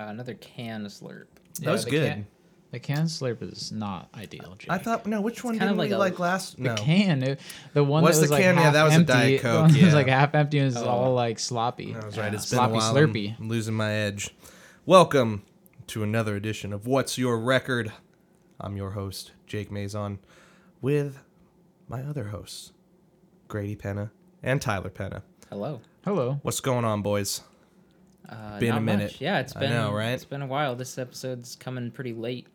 Uh, another can slurp. That was the good. Can, the can slurp is not ideal. Jake. I thought no. Which one kind did of we like a- like last? the No. can, it- the one What's that was the like can? Yeah, that was a empty, Diet Coke, one that was like half empty and it was Oh. all like sloppy. That was right. Yeah, It's been a sloppy while. slurpy. I'm losing my edge. Welcome to another edition of What's Your Record. I'm your host, Jake Mazon, with my other hosts, Grady Penna and Tyler Penna. Hello. Hello. What's going on, boys? Uh, Been a minute. Much. Yeah, it's been. know, right? It's been a while. This episode's coming pretty late.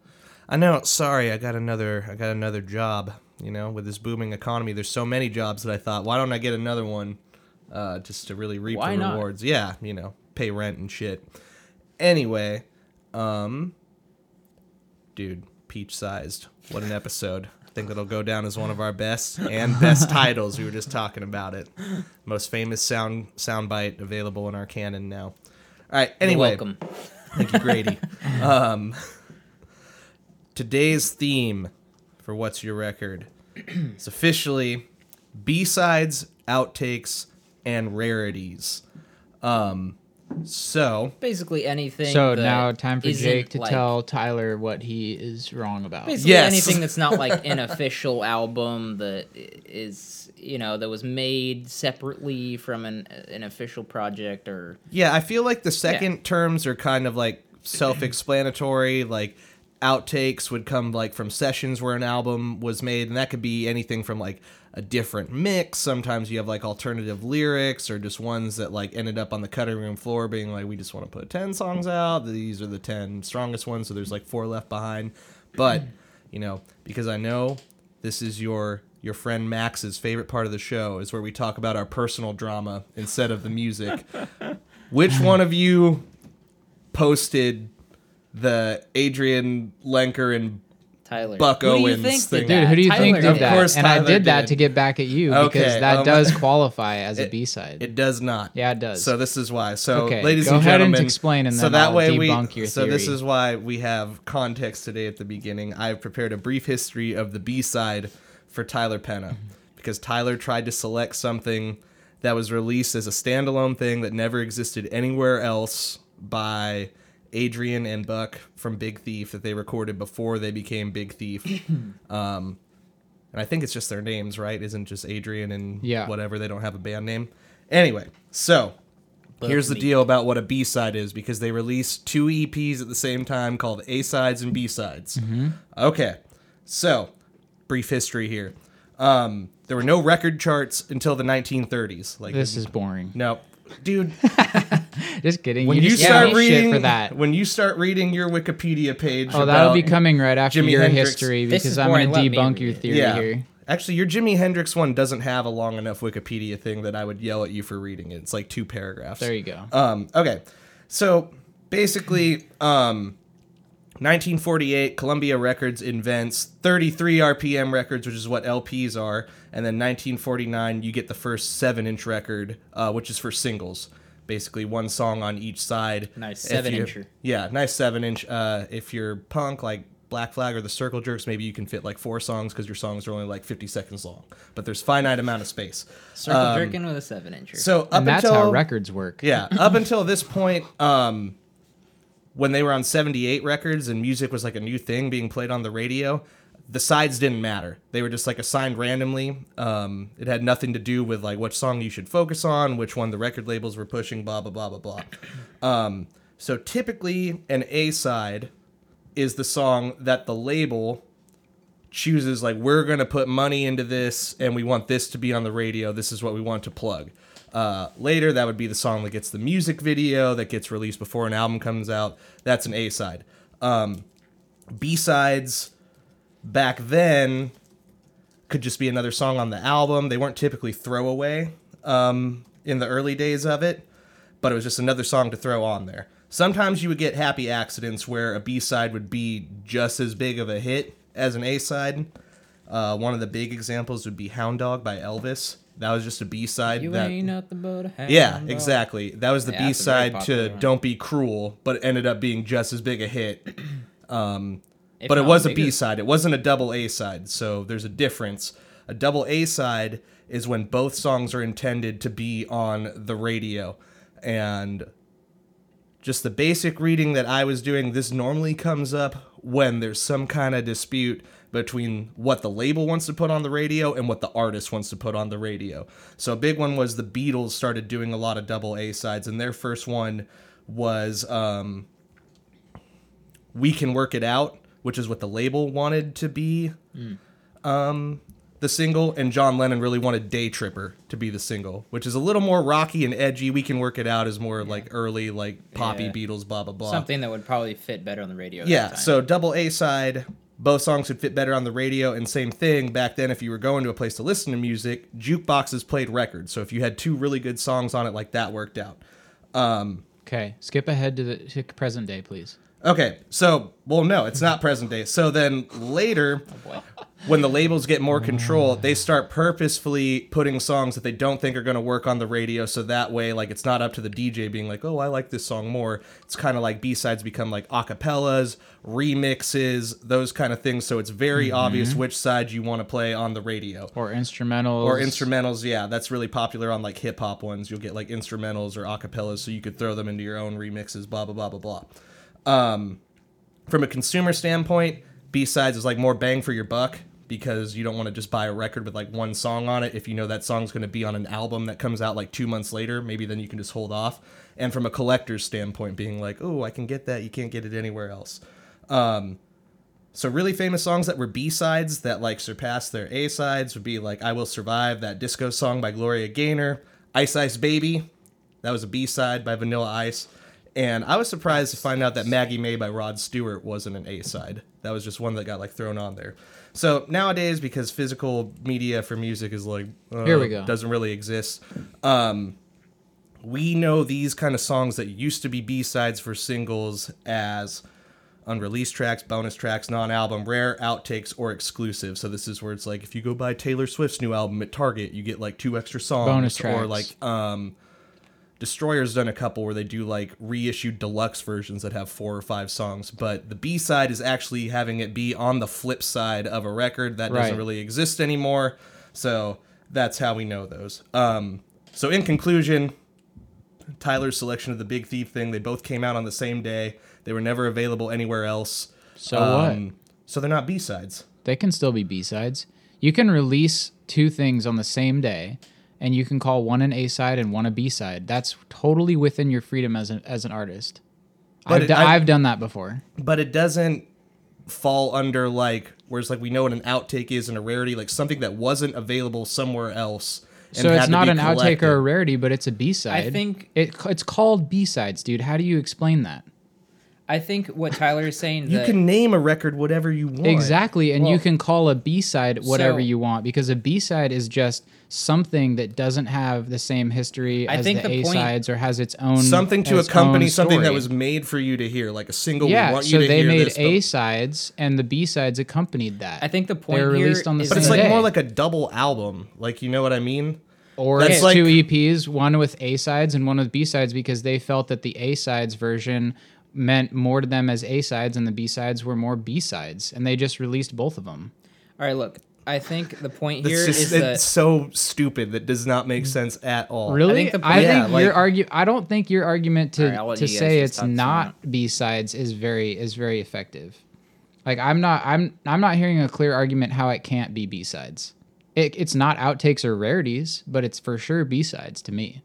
I know. Sorry, I got another. I got another job. You know, with this booming economy, there's so many jobs that I thought, why don't I get another one, uh, just to really reap Why the not? rewards? Yeah, you know, pay rent and shit. Anyway, um, dude, peach sized. What an episode! I think that'll go down as one of our best and best titles. We were just talking about it. Most famous sound soundbite available in our canon now. All right. Anyway, You're welcome. Thank you, Grady. um, today's theme for What's Your Record it's officially B-sides, outtakes, and rarities. Um, so, Basically anything. So that now time for Jake to like- tell Tyler what he is wrong about. Basically Yes. anything that's not like an official album that i- is you know that was made separately from an an official project or yeah, I feel like the second terms are kind of like self-explanatory. Like outtakes would come like from sessions where an album was made, and that could be anything from like a different mix. Sometimes you have like alternative lyrics or just ones that like ended up on the cutting room floor being like, we just want to put 10 songs out. These are the 10 strongest ones. So there's like four left behind. But, you know, because I know this is your your friend Max's favorite part of the show is where we talk about our personal drama instead of the music. Which one of you posted the Adrianne Lenker and Tyler. Buck who do you Owens think thing. Dude, who do you Tyler think did Of that? course and I Tyler did that to get back at you Okay, because that um, does qualify as a it- B side. It does not. Yeah, it does. So this is why. So, Okay, ladies go and ahead and gentlemen, explain and so that I'll way we. debunk your So this is why we have context today at the beginning. I've prepared a brief history of the B side for Tyler Penna Mm-hmm. because Tyler tried to select something that was released as a standalone thing that never existed anywhere else by Adrianne and Buck from Big Thief that they recorded before they became Big Thief. um, and I think it's just their names, right? Isn't just Adrianne and Yeah. whatever. They don't have a band name. Anyway, so Buck here's the me. deal about what a B side is because they released two EPs at the same time called A sides and B sides. Mm-hmm. Okay, so brief history here. Um, there were no record charts until the 1930s. Like this is boring. no, dude. Just kidding. When you, you, start gave shit reading for that. when you start reading your Wikipedia page, Oh, that'll be coming right after Jimi your Hendrix. history because I'm going to debunk your theory Yeah. here. Actually, your Jimi Hendrix one doesn't have a long enough Wikipedia thing that I would yell at you for reading it. It's like two paragraphs. There you go. Um, okay, so basically, um, 1948, Columbia Records invents 33 RPM records, which is what LPs are, and then 1949, you get the first seven-inch record, uh, which is for singles. Basically, one song on each side. Nice If seven-incher. Yeah, nice seven-inch. Uh, if you're punk like Black Flag or the Circle Jerks, maybe you can fit like four songs because your songs are only like 50 seconds long. But there's finite amount of space. circle Um, jerking with a seven incher. So up and that's until how records work. yeah, up until this point, um, when they were on 78 records and music was like a new thing being played on the radio, the sides didn't matter. They were just like assigned randomly. Um, it had nothing to do with like which song you should focus on, which one the record labels were pushing, blah blah blah blah blah. Um, so typically, an A side is the song that the label chooses like we're going to put money into this and we want this to be on the radio this is what we want to plug uh, later that would be the song that gets the music video that gets released before an album comes out that's an a side um, b sides back then could just be another song on the album they weren't typically throwaway um, in the early days of it but it was just another song to throw on there. Sometimes you would get happy accidents where a B side would be just as big of a hit as an A side. Uh, one of the big examples would be Hound Dog by Elvis. That was just a B side. you that, ain't nothing but a hound yeah, dog. exactly. That was the Yeah, B that's a very side popular to one. Don't Be Cruel, but it ended up being just as big a hit. Um, If but it not was a bigger. B side. It wasn't a double A side. So there's a difference. A double A side is when both songs are intended to be on the radio. And just the basic reading that I was doing, this normally comes up when there's some kind of dispute between what the label wants to put on the radio and what the artist wants to put on the radio. So a big one was the Beatles started doing a lot of double A sides, and their first one was um, "We Can Work It Out," which is what the label wanted to be um, the single, and John Lennon really wanted "Day Tripper" to be the single, which is a little more rocky and edgy. "We Can Work It Out" is more like early, like poppy Yeah. Beatles, blah blah blah. Something that would probably fit better on the radio. Yeah, that time. so double A side, both songs would fit better on the radio, and same thing back then. If you were going to a place to listen to music, jukeboxes played records. So if you had two really good songs on it, like that worked out. Um, okay, skip ahead to the to present day, please. Okay, so well, no, it's not present day. So then later, oh, boy. when the labels get more control, they start purposefully putting songs that they don't think are going to work on the radio. So that way, like, it's not up to the DJ being like, "Oh, I like this song more." It's kind of like B sides become like acapellas, remixes, those kind of things. So it's very mm-hmm. obvious which side you want to play on the radio. Or instrumentals. Or instrumentals, yeah, that's really popular on like hip hop ones. You'll get like instrumentals or acapellas, so you could throw them into your own remixes, blah blah blah blah blah. Um, from a consumer standpoint, B sides is like more bang for your buck because you don't want to just buy a record with like one song on it. If you know that song's going to be on an album that comes out like two months later, maybe then you can just hold off. And from a collector's standpoint, being like, oh, I can get that, you can't get it anywhere else. Um, so really famous songs that were B sides that like surpassed their A sides would be like "I Will Survive," that disco song by Gloria Gaynor, "Ice Ice Baby," that was a B side by Vanilla Ice, and I was surprised to find out that "Maggie May" by Rod Stewart wasn't an A side. That was just one that got like thrown on there. So nowadays, because physical media for music is like uh, Here we go. doesn't really exist, um, we know these kind of songs that used to be B sides for singles as unreleased tracks, bonus tracks, non-album, rare outtakes, or exclusive. So this is where it's like if you go buy Taylor Swift's new album at Target, you get like two extra songs, Bonus tracks, or like um, Destroyer's done a couple where they do like reissued deluxe versions that have four or five songs, but the B side is actually having it be on the flip side of a record that doesn't really exist anymore. So that's how we know those. Um, so in conclusion, Tyler's selection of the Big Thief thing. They both came out on the same day. They were never available anywhere else. So what? So they're not B sides. They can still be B sides. You can release two things on the same day, and you can call one an A side and one a B side. That's totally within your freedom as an as an artist. But I've, it- do- I- I've done that before. But it doesn't fall under like whereas like we know what an outtake is and a rarity, like something that wasn't available somewhere else. and So it's not be an outtake or a rarity, but it's a B side. I think- it it's called B sides, dude. How do you explain that? I think what Tyler is saying You that can name a record whatever you want. Exactly, and you can call a B side whatever So- you want because a B side is just something that doesn't have the same history I as think the, the A sides or has its own Something to accompany something that was made for you to hear, like a single. yeah. want you So to they hear made this, A sides and the B sides accompanied that. I think the point They're here released on the is But it's like day. more like a double album. Like you know what I mean? or That's it's like- two EPs, one with A sides and one with B sides because they felt that the A sides version meant more to them as A sides and the B sides were more B sides, and they just released both of them. All right, look. I think the point It's here just is it's that so stupid that does not make sense at all. Really? I think think, the point- Yeah, your like- argue. I don't think your argument to Alright, to say it's not B sides is very is very effective. Like I'm not I'm I'm not hearing a clear argument how it can't be B sides. It, it's not outtakes or rarities, but it's for sure B sides to me.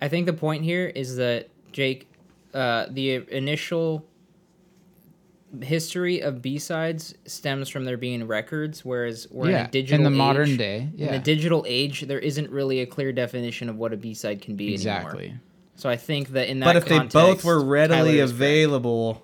I think the point here is that Jake, uh, the initial history of B sides stems from there being records, whereas we're in yeah, a digital in the age. modern day, In the digital age, there isn't really a clear definition of what a B side can be exactly. anymore. So I think that in that But if they both were readily available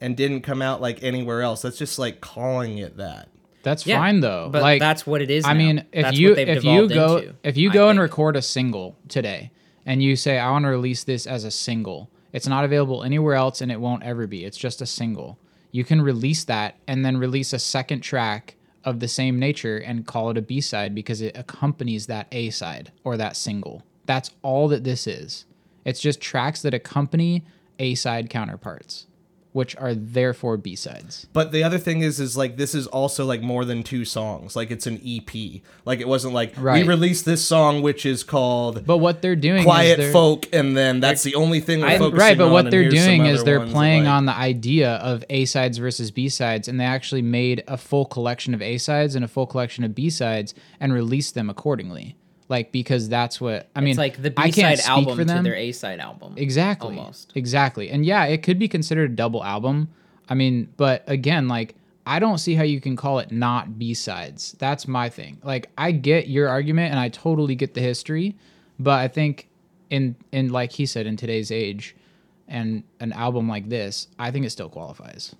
and didn't come out like anywhere else, that's just like calling it that. That's Yeah, fine though. but like that's what it is. I now. mean, if That's you if you go into, if you I go and think. record a single today and you say I want to release this as a single, it's not available anywhere else and it won't ever be. It's just a single. You can release that and then release a second track of the same nature and call it a B side because it accompanies that A side or that single. That's all that this is. It's just tracks that accompany A side counterparts which are therefore B sides. But the other thing is, is like this is also like more than two songs. Like it's an EP. Like it wasn't like Right. we released this song, which is called But what they're doing is Quiet they're, Folk, and then that's the only thing we're I- focusing right, but what they're doing is they're playing like- on the idea of A sides versus B sides, and they actually made a full collection of A sides and a full collection of B sides and released them accordingly. Like because that's what I mean. it's like the B side album for to them. their A side album. Exactly. Almost. Exactly. And yeah, it could be considered a double album. I mean, but again, like I don't see how you can call it not B-sides. That's my thing. Like I get your argument and I totally get the history, but I think in in like he said in today's age and an album like this, I think it still qualifies.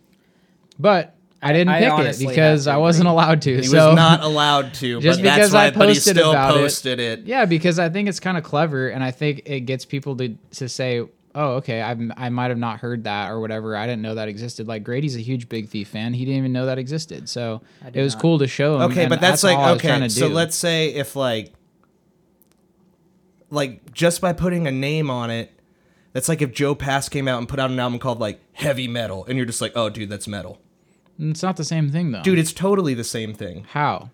But I didn't I pick it because I wasn't agree. allowed to. He so was not allowed to. Just but that's because why, I but he posted still about it. posted it. Yeah, because I think it's kind of clever, and I think it gets people to to say, "Oh, okay, I I might have not heard that or whatever. I didn't know that existed." Like Grady's a huge Big Thief fan; he didn't even know that existed. So it was not. cool to show him. Okay, but that's, all I like okay. So let's say if like like just by putting a name on it, that's like if Joe Pass came out and put out an album called like Heavy Metal, and you're just like, oh, dude, that's metal. It's not the same thing though, Dude, it's totally the same thing. How?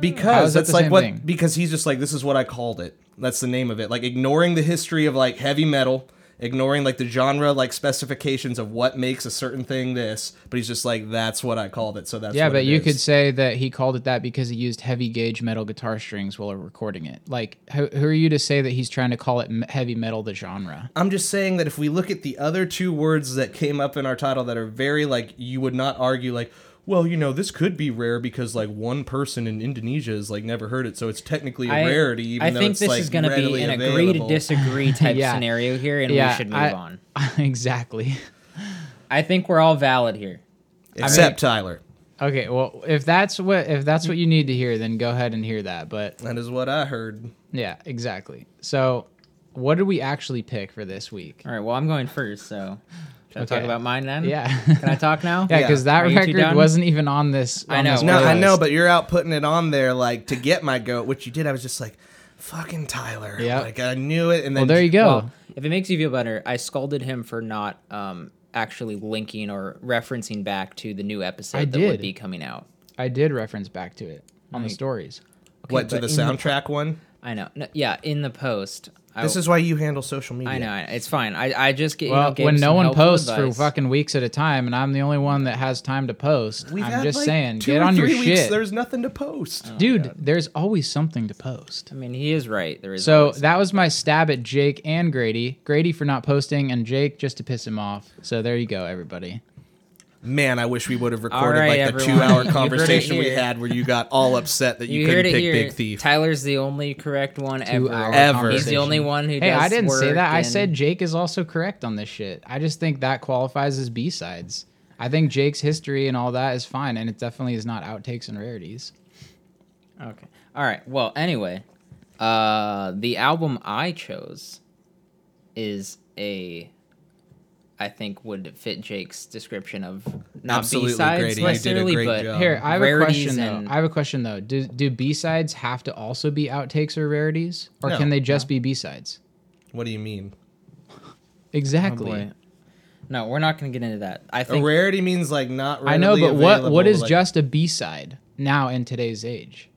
Because that that's like what thing? because he's just like this is what I called it. That's the name of it. Like ignoring the history of like heavy metal, ignoring like the genre like specifications of what makes a certain thing this, but he's just like that's what I called it. So that's yeah, but you is. could say that he called it that because he used heavy gauge metal guitar strings while recording it. Like, who, who are you to say that he's trying to call it heavy metal the genre? I'm just saying that if we look at the other two words that came up in our title that are very like you would not argue like well you know this could be rare because like one person in Indonesia has like never heard it so it's technically a I, rarity even though it's a good thing. I though think it's this like is going to be readily an agree to disagree type Yeah. scenario here, and yeah, we should move I- on. exactly. I think we're all valid here. except Tyler. Okay, well, if that's what if that's what you need to hear, then go ahead and hear that. But That is what I heard. yeah, exactly. So, what did we actually pick for this week? All right, well, I'm going first, so should I talk Okay. about mine then? Yeah. Can I talk now? Yeah, Yeah. because that Are record wasn't even on this. I know. this No, I know, but you're out putting it on there like to get my goat, which you did. I was just like, fucking Tyler. Yeah. Like I knew it, and then well, there you go. Well, if it makes you feel better, I scolded him for not um, actually linking or referencing back to the new episode I that did. would be coming out. I did reference back to it on the Right. stories. what to the in the- soundtrack one. I know. No, yeah, in the post. I, This is why you handle social media. I know. It's fine. I, I just get. you Well, know, when no one posts advice. for fucking weeks at a time, and I'm the only one that has time to post, We've I'm just like, saying, two get or on your weeks, shit, There's nothing to post. Oh dude. There's always something to post. I mean, he is right. There is. So that was my stab at Jake and Grady. Grady for not posting, and Jake just to piss him off. So there you go, everybody. Man, I wish we would have recorded right, like the two hour You heard it conversation we had where you got all upset that you, you couldn't pick here. Big Thief. Tyler's the only correct one ever. Ever. He's the only one who. Hey, does I didn't say work that. I said Jake is also correct on this shit. I just think that qualifies as B sides. I think Jake's history and all that is fine, and it definitely is not outtakes and rarities. Okay. All right. Well, anyway, uh, the album I chose is a. I think would fit Jake's description of not Absolutely, B sides Grady. You did a necessarily, but job. Here, I have a question and- though. I have a question though. Do do B sides have to also be outtakes or rarities, or No. can they just be B sides? What do you mean? Exactly. Oh. No, we're not going to get into that. I A think rarity means like not. I know, but what what is like, just a B side now in today's age?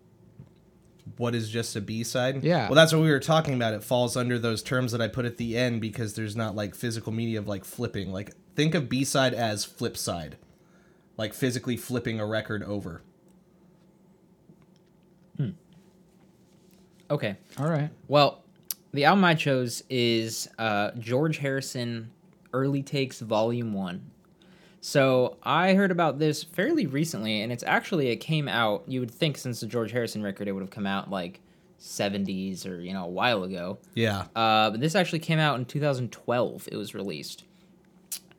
What is just a B side? Yeah. Well, that's what we were talking about. It falls under those terms that I put at the end because there's not like physical media of like flipping. Like think of B side as flip side, like physically flipping a record over. Hmm. okay. All right. Well, the album I chose is uh, George Harrison Early Takes Volume 1. So I heard about this fairly recently, and it's actually, it came out, you would think since the George Harrison record, it would have come out like 70s or, you know, a while ago. Yeah. Uh, but this actually came out in 2012. It was released.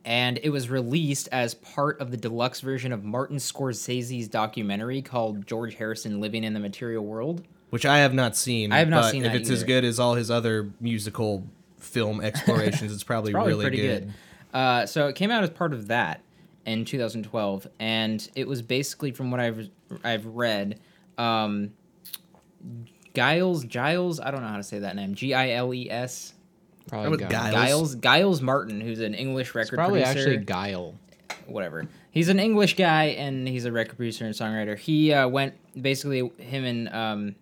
And it was released as part of the deluxe version of Martin Scorsese's documentary called George Harrison Living in the Material World. Which I have not seen. I have not but seen If it's as good as all his other musical film explorations, it's probably, probably really pretty good. good. Uh, so it came out as part of that in 2012, and it was basically, from what I've I've read, um, Giles Giles. I don't know how to say that name. G I L E S. Probably Giles. Giles. Giles Giles Martin, who's an English It's record probably producer. actually Guile. whatever. He's an English guy and he's a record producer and songwriter. He uh, went basically him and um,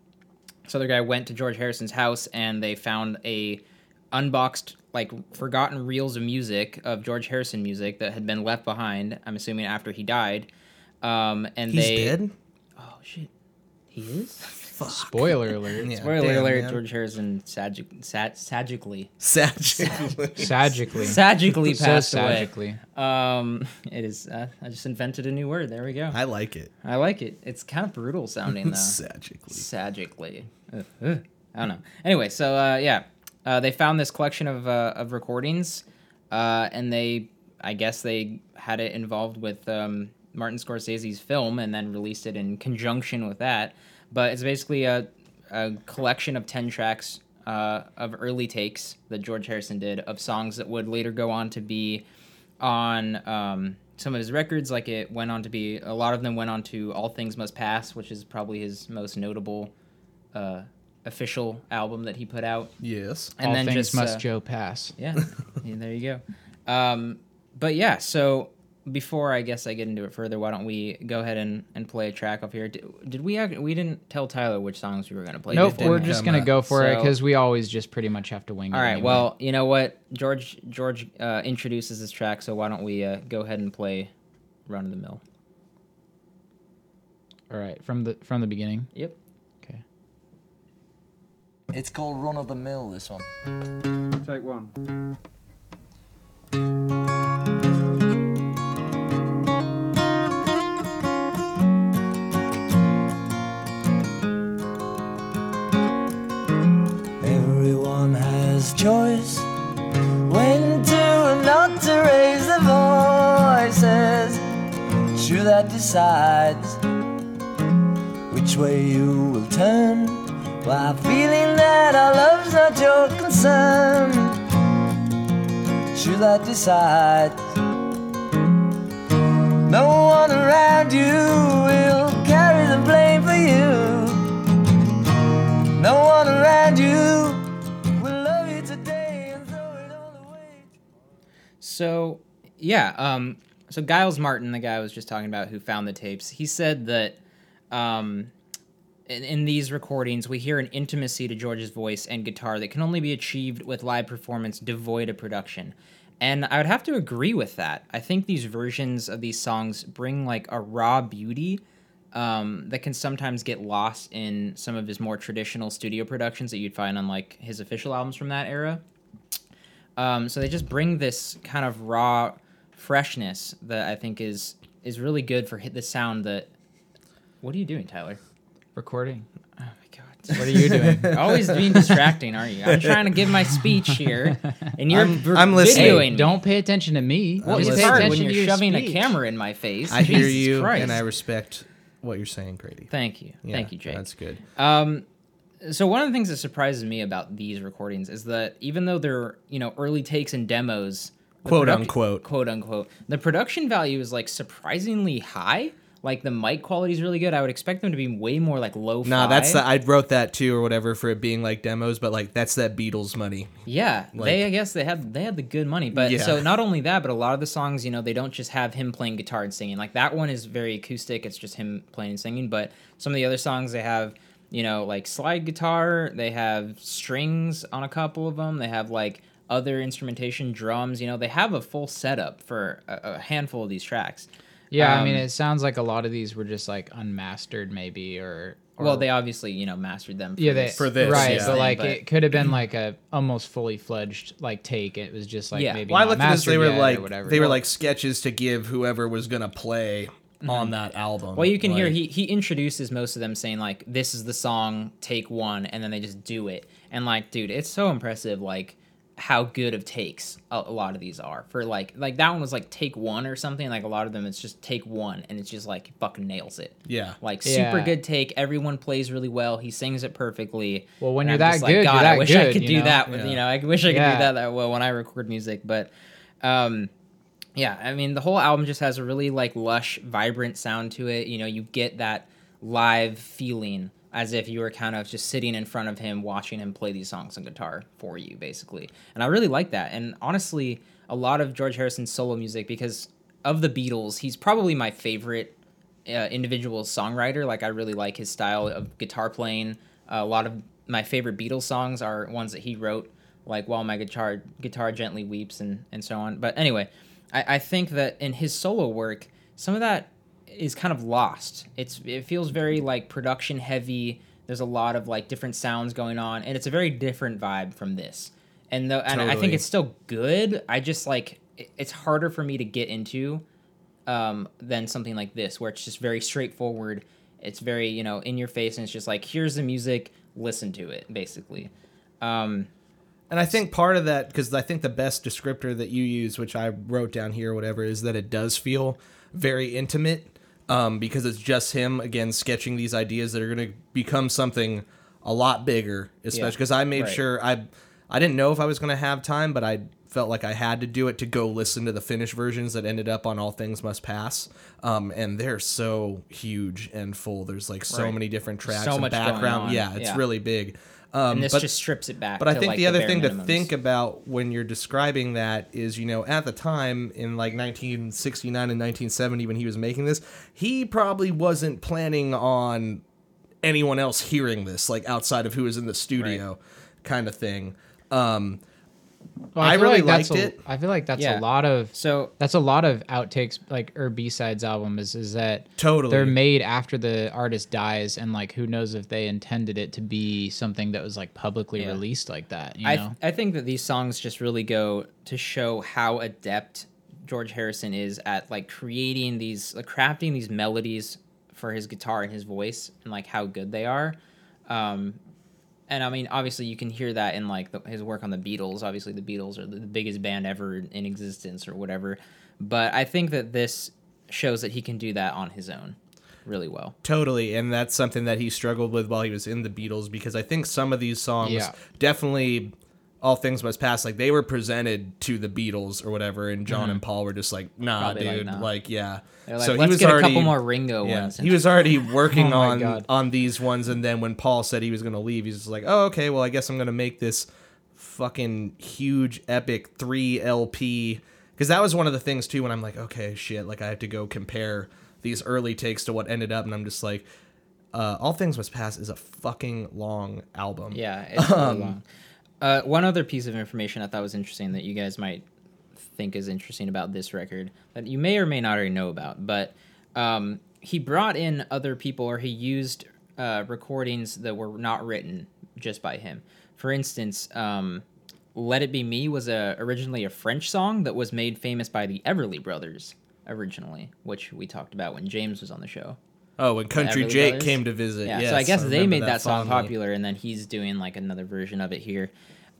this other guy went to George Harrison's house and they found a unboxed like forgotten reels of music of George Harrison music that had been left behind. I'm assuming after he died. Um, and He's they dead. oh shit, he is. Fuck. Spoiler alert. Yeah, Spoiler damn, alert: man. George Harrison sagic, sag, sagically Sagically. Sagically. sagically so passed away. sagically. Um, it is. Uh, I just invented a new word. There we go. I like it. I like it. It's kind of brutal sounding though. Sagically. Sagically. Ugh, ugh. I don't know. Anyway, so uh, yeah, uh, they found this collection of uh, of recordings, uh, and they, I guess they had it involved with um, Martin Scorsese's film, and then released it in conjunction with that. But it's basically a, a collection of ten tracks uh, of early takes that George Harrison did of songs that would later go on to be on um, some of his records. Like it went on to be a lot of them went on to All Things Must Pass, which is probably his most notable uh, official album that he put out. Yes. And All then things just must uh, Joe pass. yeah, yeah, there you go. Um, but yeah, so before I guess I get into it further, why don't we go ahead and, and play a track off here? Did, did we act- we didn't tell Tyler which songs we were gonna play? Nope, we? we're didn't just gonna go for it because we always just pretty much have to wing it. All right. anyway. Well, you know what? George George uh, introduces this track, so why don't we uh, go ahead and play "Run of the Mill"? all right, from the from the beginning. Yep. Okay. It's called Run of the Mill, this one. Take one. Everyone has choice when to and not to raise their voices. Sure that decides which way you will turn while feeling that our love's not your concern. Sure that decides no one around you will carry the blame for you. No one around you will love you today and throw it all away. So yeah, um, so Giles Martin, the guy I was just talking about who found the tapes, he said that um, in, in these recordings we hear an intimacy to George's voice and guitar that can only be achieved with live performance devoid of production. And I would have to agree with that. I think these versions of these songs bring like a raw beauty um, that can sometimes get lost in some of his more traditional studio productions that you'd find on like his official albums from that era. Um, so they just bring this kind of raw freshness that I think is is really good for hit the sound that. What are you doing, Tyler? Recording. Oh my god! What are you doing? Always being distracting, aren't you? I'm trying to give my speech here, and you're I'm- I'm listening. videoing Hey, me. don't pay attention to me. Well, Just it's pay hard when you're to your shoving a camera in my face. I hear you, Christ. and I respect what you're saying, Grady. Thank you, Yeah, thank you, Jake. That's good. Um, so one of the things that surprises me about these recordings is that even though they're you know early takes and demos, Quote, produc- unquote. quote unquote, the production value is like surprisingly high. Like the mic quality is really good. I would expect them to be way more like low. Nah, that's the I wrote that too or whatever for it being like demos, but like that's that Beatles money. Yeah, Like- they I guess they had they had the good money, but Yeah. so not only that, but a lot of the songs, you know, they don't just have him playing guitar and singing. Like that one is very acoustic; it's just him playing and singing. But some of the other songs, they have, you know, like slide guitar. They have strings on a couple of them. They have like other instrumentation, drums. You know, they have a full setup for a, a handful of these tracks. Yeah, I mean, Um, it sounds like a lot of these were just like unmastered, maybe, or, or Well, they obviously you know mastered them. For yeah, they this, For this, right, yeah. but like but- it could have been like a almost fully fledged like take. It was just like Yeah. maybe. Well, I not looked at this. They were like whatever. they were like sketches to give whoever was gonna play on that album. Well, you can hear he he introduces most of them saying like this is the song, take one, and then they just do it. And like, dude, it's so impressive like how good of takes a, a lot of these are for like like that one was like take one or something. Like a lot of them, it's just take one, and it's just like fucking nails it. Yeah. Like super Yeah. good take. Everyone plays really well. He sings it perfectly. Well, when And you're I'm that just good, you're God, I that wish I could do know? that. With, Yeah. You know, I wish I could Yeah. do that that well when I record music. But, um, yeah, I mean, the whole album just has a really like lush, vibrant sound to it. You know, you get that live feeling. As if you were kind of just sitting in front of him watching him play these songs on guitar for you basically. And i really like that. And honestly a lot of george harrison's solo music because of the beatles he's probably my favorite uh, individual songwriter. Like i really like his style of guitar playing. A lot of my favorite beatles songs are ones that he wrote like while my guitar guitar gently weeps and and so on. But anyway i, I think that in his solo work some of that is kind of lost. It's it feels very like production heavy. There's a lot of like different sounds going on, and it's a very different vibe from this. And though, and I think it's still good. I just like it- it's harder for me to get into um, than something like this, where it's just very straightforward. It's very you know in your face, and it's just like here's the music, listen to it, basically. Um, And I think part of that, because I think the best descriptor that you use, which I wrote down here or whatever, is that it does feel very intimate um, because it's just him, again, sketching these ideas that are going to become something a lot bigger, especially because I made right. sure I, I didn't know if I was going to have time, but I felt like I had to do it to go listen to the finished versions that ended up on All Things Must Pass. Um, and they're so huge and full. There's like so Right. many different tracks So and background. Yeah, it's Yeah. really big. Um, and this but- just strips it back. but I think like, the other bare thing to think about when you're describing that is, you know, at the time in like 1969 and 1970 when he was making this, he probably wasn't planning on anyone else hearing this, like outside of who was in the studio, kind of thing. Um, Well, I feel really that's liked a- it. I feel like that's Yeah. a lot of So that's a lot of outtakes like or b-sides album is is that Totally. they're made after the artist dies and like who knows if they intended it to be something that was like publicly Yeah. released like that you I, know I think that these songs just really go to show how adept George Harrison is at like creating these, like crafting these melodies for his guitar and his voice, and like how good they are. Um, and I mean, obviously, you can hear that in like the, his work on the Beatles. Obviously, the Beatles are the, biggest band ever in existence, or whatever. But I think that this shows that he can do that on his own really well. Totally, and that's something that he struggled with while he was in the Beatles because I think some of these songs Yeah. definitely all things must pass like they were presented to the Beatles or whatever and John and Paul were just like nah Probably like, dude nah. like yeah like, so he was get already a couple more Ringo yeah, ones. he was already working Oh on God. on these ones and then when Paul said he was going to leave he's just like oh okay well I guess I'm going to make this fucking huge epic 3 LP because that was one of the things too when I'm like okay shit like I have to go compare these early takes to what ended up and I'm just like uh, All Things Must Pass is a fucking long album. Yeah, it's really long. Uh, one other piece of information I thought was interesting that you guys might think is interesting about this record that you may or may not already know about, but um, he brought in other people or he used uh, recordings that were not written just by him. For instance, um, "Let It Be Me" was a, originally a French song that was made famous by the Everly Brothers originally, which we talked about when James was on the show. Oh, when Country Everly Jake Brothers? came to visit. Yeah, yes, so I guess they made that, song fondly. popular, and then he's doing like another version of it here.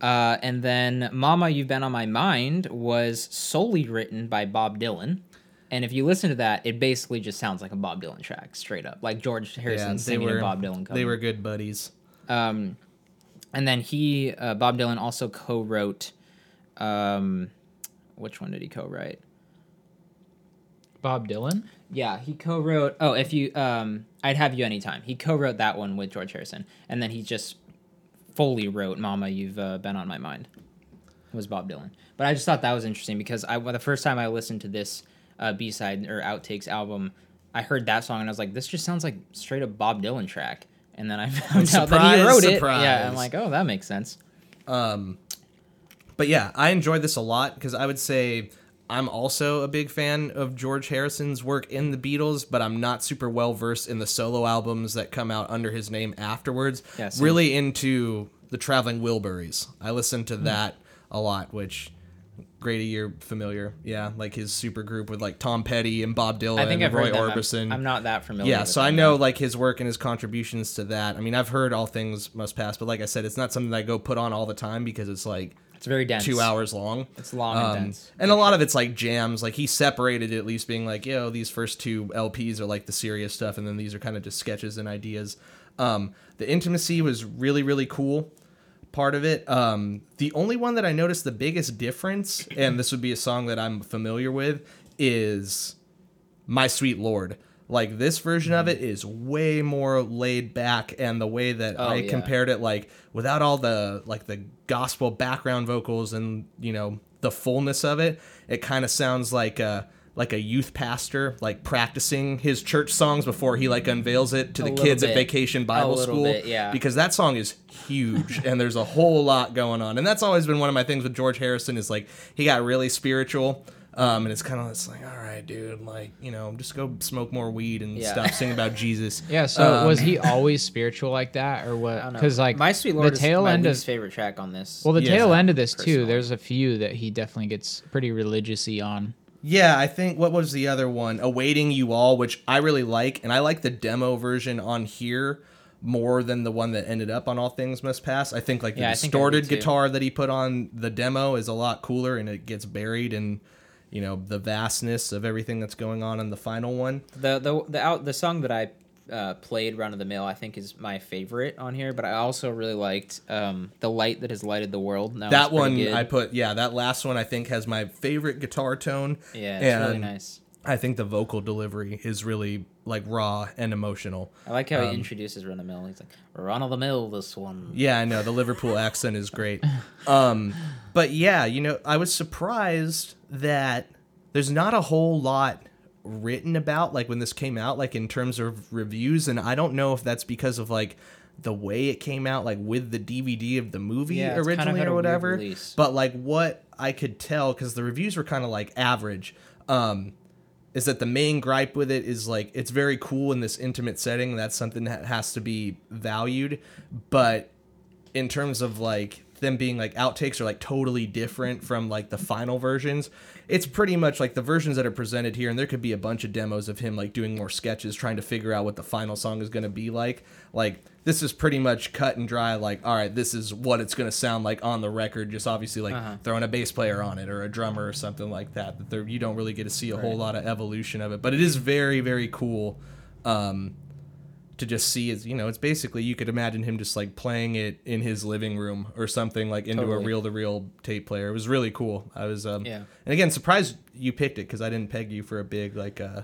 Uh, and then "Mama, You've Been on My Mind" was solely written by Bob Dylan, and if you listen to that, it basically just sounds like a Bob Dylan track, straight up, like George Harrison Yeah, they singing were a Bob Dylan cover. They were good buddies. Um, and then he, uh, Bob Dylan, also co-wrote. Um, which one did he co-write? bob dylan Yeah, he co-wrote. Oh, if you, um, I'd have you anytime. He co-wrote that one with George Harrison, and then he just fully wrote "Mama, You've uh, Been on My Mind." It was Bob Dylan, but I just thought that was interesting because I the first time I listened to this uh, B side or outtakes album, I heard that song and I was like, this just sounds like straight up Bob Dylan track. And then I found out that he Surprise, wrote it. surprise. Yeah, I'm like, oh, that makes sense. Um, but yeah, I enjoyed this a lot because I would say I'm also a big fan of George Harrison's work in the Beatles, but I'm not super well versed in the solo albums that come out under his name afterwards. Yeah, same. really into the Traveling Wilburys. I listen Hmm. to that a lot, which. Grady, you're familiar, yeah, like his super group with like Tom Petty and Bob Dylan I think and I've Roy them. I'm- Orbison. I'm, not that familiar. Yeah, so I know though. like his work and his contributions to that. I mean, I've heard All Things Must Pass, but like I said, it's not something that I go put on all the time because it's like it's very dense. two hours long. It's long and Um, dense. and a lot of it's like jams. Like he separated it at least being like, yo, these first two LPs are like the serious stuff, and then these are kind of just sketches and ideas. Um, the intimacy was really really cool. Part of it. Um, the only one that I noticed the biggest difference, and this would be a song that I'm familiar with, is "My Sweet Lord." Like this version of mm-hmm. it is way more laid back, and the way that Oh, I yeah. compared it, like without all the like the gospel background vocals and you know the fullness of it, it kind of sounds like a like a youth pastor like practicing his church songs before he like unveils it to A the kids at vacation Bible school. bit, yeah. Because that song is huge and there's a whole lot going on, and that's always been one of my things with George Harrison is like he got really spiritual. Um, and it's kind of it's like, all right, dude, like you know, just go smoke more weed and Yeah. stop singing about Jesus. Yeah. So Um, was he always spiritual like that, or I what? don't know. Because like My Sweet Lord the tail is my end of favorite track on this. well, the Yeah. tail end of this too. There's a few that he definitely gets pretty religiousy on. Yeah, I think what was the other one? Awaiting You All, which I really like, and I like the demo version on here more than the one that ended up on All Things Must Pass. I think like the Yeah, I think I do distorted guitar that he put on the demo is a lot cooler and it gets buried in you know the vastness of everything that's going on in the final one. the the the out the song that I uh, played run of the mill I think is my favorite on here, but I also really liked um, the light that has lighted the world. That, that one good. I put yeah, that last one I think has my favorite guitar tone. yeah, it's really nice. I think the vocal delivery is really like raw and emotional. I like how um, he introduces run of the mill. He's like run of the mill. This one. Yeah, I know the Liverpool accent is great. Um, but yeah, you know, I was surprised that there's not a whole lot written about like when this came out, like in terms of reviews, and I don't know if that's because of like the way it came out, like with the DVD of the movie Yeah, it's kind of originally or whatever. But like what I could tell, because the reviews were kind of like average. Um, is that the main gripe with it is like it's very cool in this intimate setting. That's something that has to be valued. But in terms of like them being like outtakes are like totally different from like the final versions, it's pretty much like the versions that are presented here. And there could be a bunch of demos of him like doing more sketches, trying to figure out what the final song is going to be like. Like this is pretty much cut and dry. Like all right, this is what it's going to sound like on the record. Just obviously like Uh-huh. throwing a bass player on it or a drummer or something like that. That there you don't really get to see a whole lot of evolution of it, but it is very very cool. Um, to just see is you know it's basically you could imagine him just like playing it in his living room or something like into a reel to reel tape player. It was really cool. I was um Yeah. and again surprised you picked it because I didn't peg you for a big like uh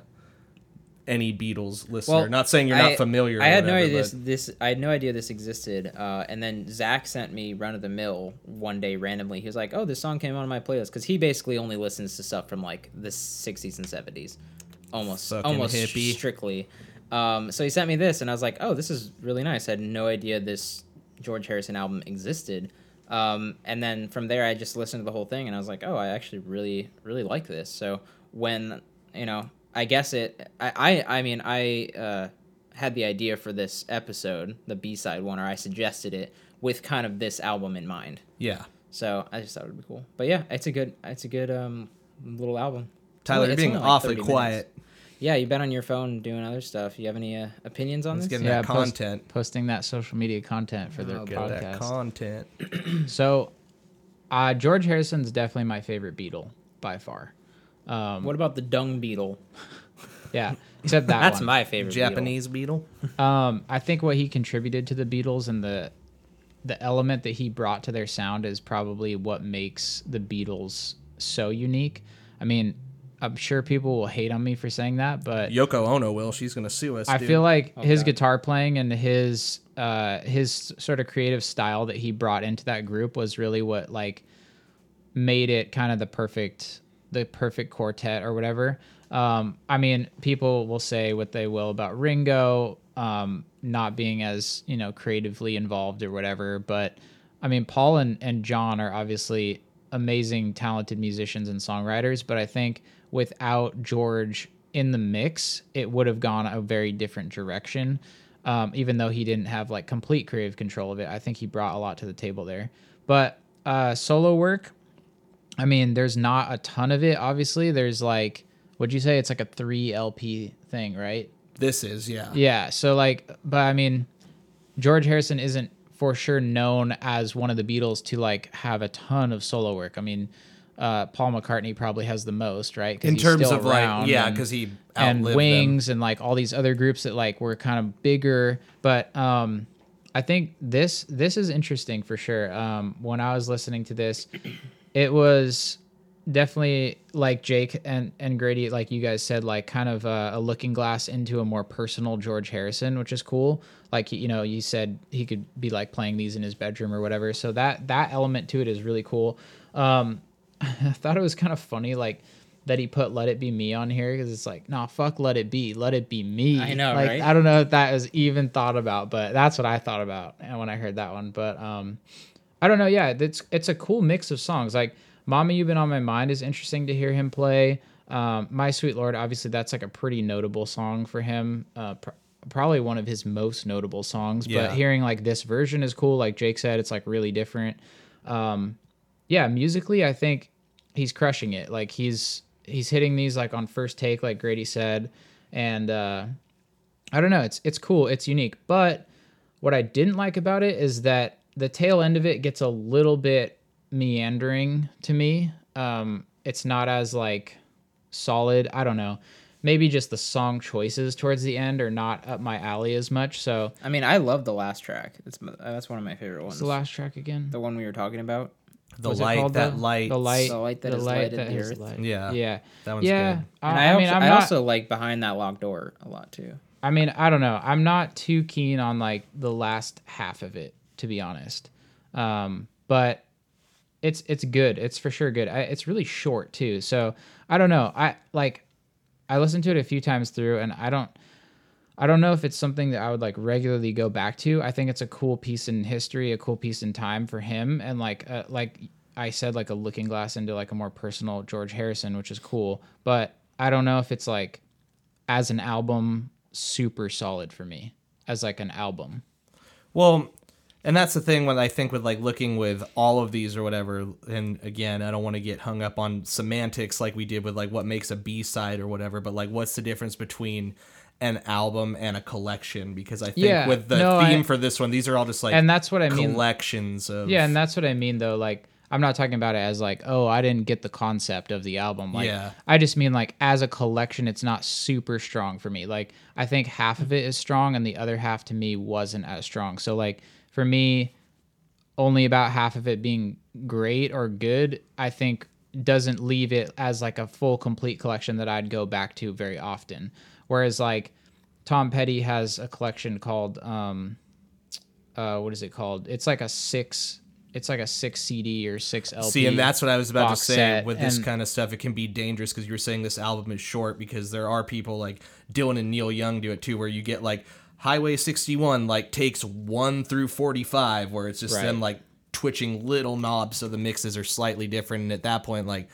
any Beatles listener. Well, not saying you're I- not familiar. I had no idea this, this. I had no idea this existed. Uh, and then Zach sent me Run of the Mill one day randomly. He was like, "Oh, this song came on my playlist," because he basically only listens to stuff from like the '60s and '70s, almost, almost hippie. strictly. Um, so he sent me this, and I was like, "Oh, this is really nice." I had no idea this George Harrison album existed. Um, and then from there, I just listened to the whole thing, and I was like, "Oh, I actually really, really like this." So when you know, I guess it. I, I, I mean, I uh, had the idea for this episode, the B side one, or I suggested it with kind of this album in mind. yeah. So I just thought it'd be cool. But yeah, it's a good, it's a good um little album. Tyler, you're being like awfully 30 minutes. Quiet. Yeah, you've been on your phone doing other stuff. You have any uh, opinions on Let's this? get that post- content. posting that social media content for their Oh, Get podcast. that content. so, uh, George Harrison's definitely my favorite Beatle by far. Um, What about the Dung Beetle? yeah, except that That's one. my favorite. Beetle. Japanese Beetle. Um, I think what he contributed to the Beatles and the the element that he brought to their sound is probably what makes the Beatles so unique. I mean, I'm sure people will hate on me for saying that, but Yoko Ono will. She's gonna sue us. I dude. feel like his God. guitar playing and his uh his sort of creative style that he brought into that group was really what like made it kind of the perfect the perfect quartet or whatever. Um I mean, people will say what they will about Ringo um not being as, you know, creatively involved or whatever, but I mean, Paul and, and John are obviously amazing, talented musicians and songwriters, but I think without George in the mix, it would have gone a very different direction. Um, even though he didn't have like complete creative control of it, I think he brought a lot to the table there. But uh, solo work, I mean, there's not a ton of it. Obviously, there's like, would you say it's like a three LP thing, right? this is yeah. Yeah. So like, but I mean, George Harrison isn't for sure known as one of the Beatles to like have a ton of solo work. I mean, uh, Paul McCartney probably has the most, right? In terms of like yeah, because he and outlived them. Wings and like all these other groups that like were kind of bigger. But um, I think this this is interesting for sure. Um, when I was listening to this, it was definitely like Jake and and Grady, like you guys said, like kind of a, a looking glass into a more personal George Harrison, which is cool. Like you know, you said he could be like playing these in his bedroom or whatever. So that that element to it is really cool. Um, I thought it was kind of funny, like that he put "Let It Be Me" on here because it's like, nah, fuck, let it be, let it be me. I know, like, right? I don't know if that was even thought about, but that's what I thought about when I heard that one. But um, I don't know. Yeah, it's it's a cool mix of songs. Like "Mama, You've Been on My Mind" is interesting to hear him play. Um, "My Sweet Lord," obviously, that's like a pretty notable song for him. Uh, pr- probably one of his most notable songs. Yeah. But hearing like this version is cool. Like Jake said, it's like really different. Um, yeah, musically, I think he's crushing it. Like he's he's hitting these like on first take, like Grady said, and uh, I don't know. It's it's cool. It's unique. But what I didn't like about it is that the tail end of it gets a little bit meandering to me. Um, it's not as like solid. I don't know. Maybe just the song choices towards the end are not up my alley as much. So I mean, I love the last track. That's my- that's one of my favorite ones. what's the last track again? The one we were talking about. The Was it light, called that the- light, the light, The light that the has light lighted that the earth. light. Yeah. yeah, That one's yeah. good. I, And I I, mean, also, I'm I not. also like behind that locked door a lot too. I mean, I don't know. I'm not too keen on like the last half of it, to be honest. Um, but it's it's good. It's for sure good. I, it's really short too, so I don't know. I like I listened to it a few times through, and I don't I don't know if it's something that I would like regularly go back to. I think it's a cool piece in history, a cool piece in time for him, and like uh, like I said, like a looking glass into like a more personal George Harrison, which is cool. But I don't know if it's like as an album super solid for me as like an album. Well, and that's the thing when I think with like looking with all of these or whatever. And again, I don't want to get hung up on semantics like we did with like what makes a B side or whatever, but like what's the difference between an album and a collection? Because I think Yeah, with the no, theme I- for this one, these are all just like And that's what I mean. collections of Yeah, and that's what I mean though. Like I'm not talking about it as like, oh, I didn't get the concept of the album. Like Yeah. I just mean like as a collection, it's not super strong for me. Like I think half of it is strong and the other half to me wasn't as strong. So like for me, only about half of it being great or good, I think doesn't leave it as like a full complete collection that I'd go back to very often. Whereas like Tom Petty has a collection called um uh what is it called? It's like a six it's like a six CD or six LP. See, and that's what I was about to say. set, With this and- kind of stuff, it can be dangerous because you were saying this album is short because there are people like Dylan and Neil Young do it too, where you get like Highway 61, like takes one through 45, where it's just Right. them like twitching little knobs so the mixes are slightly different. And at that point, like,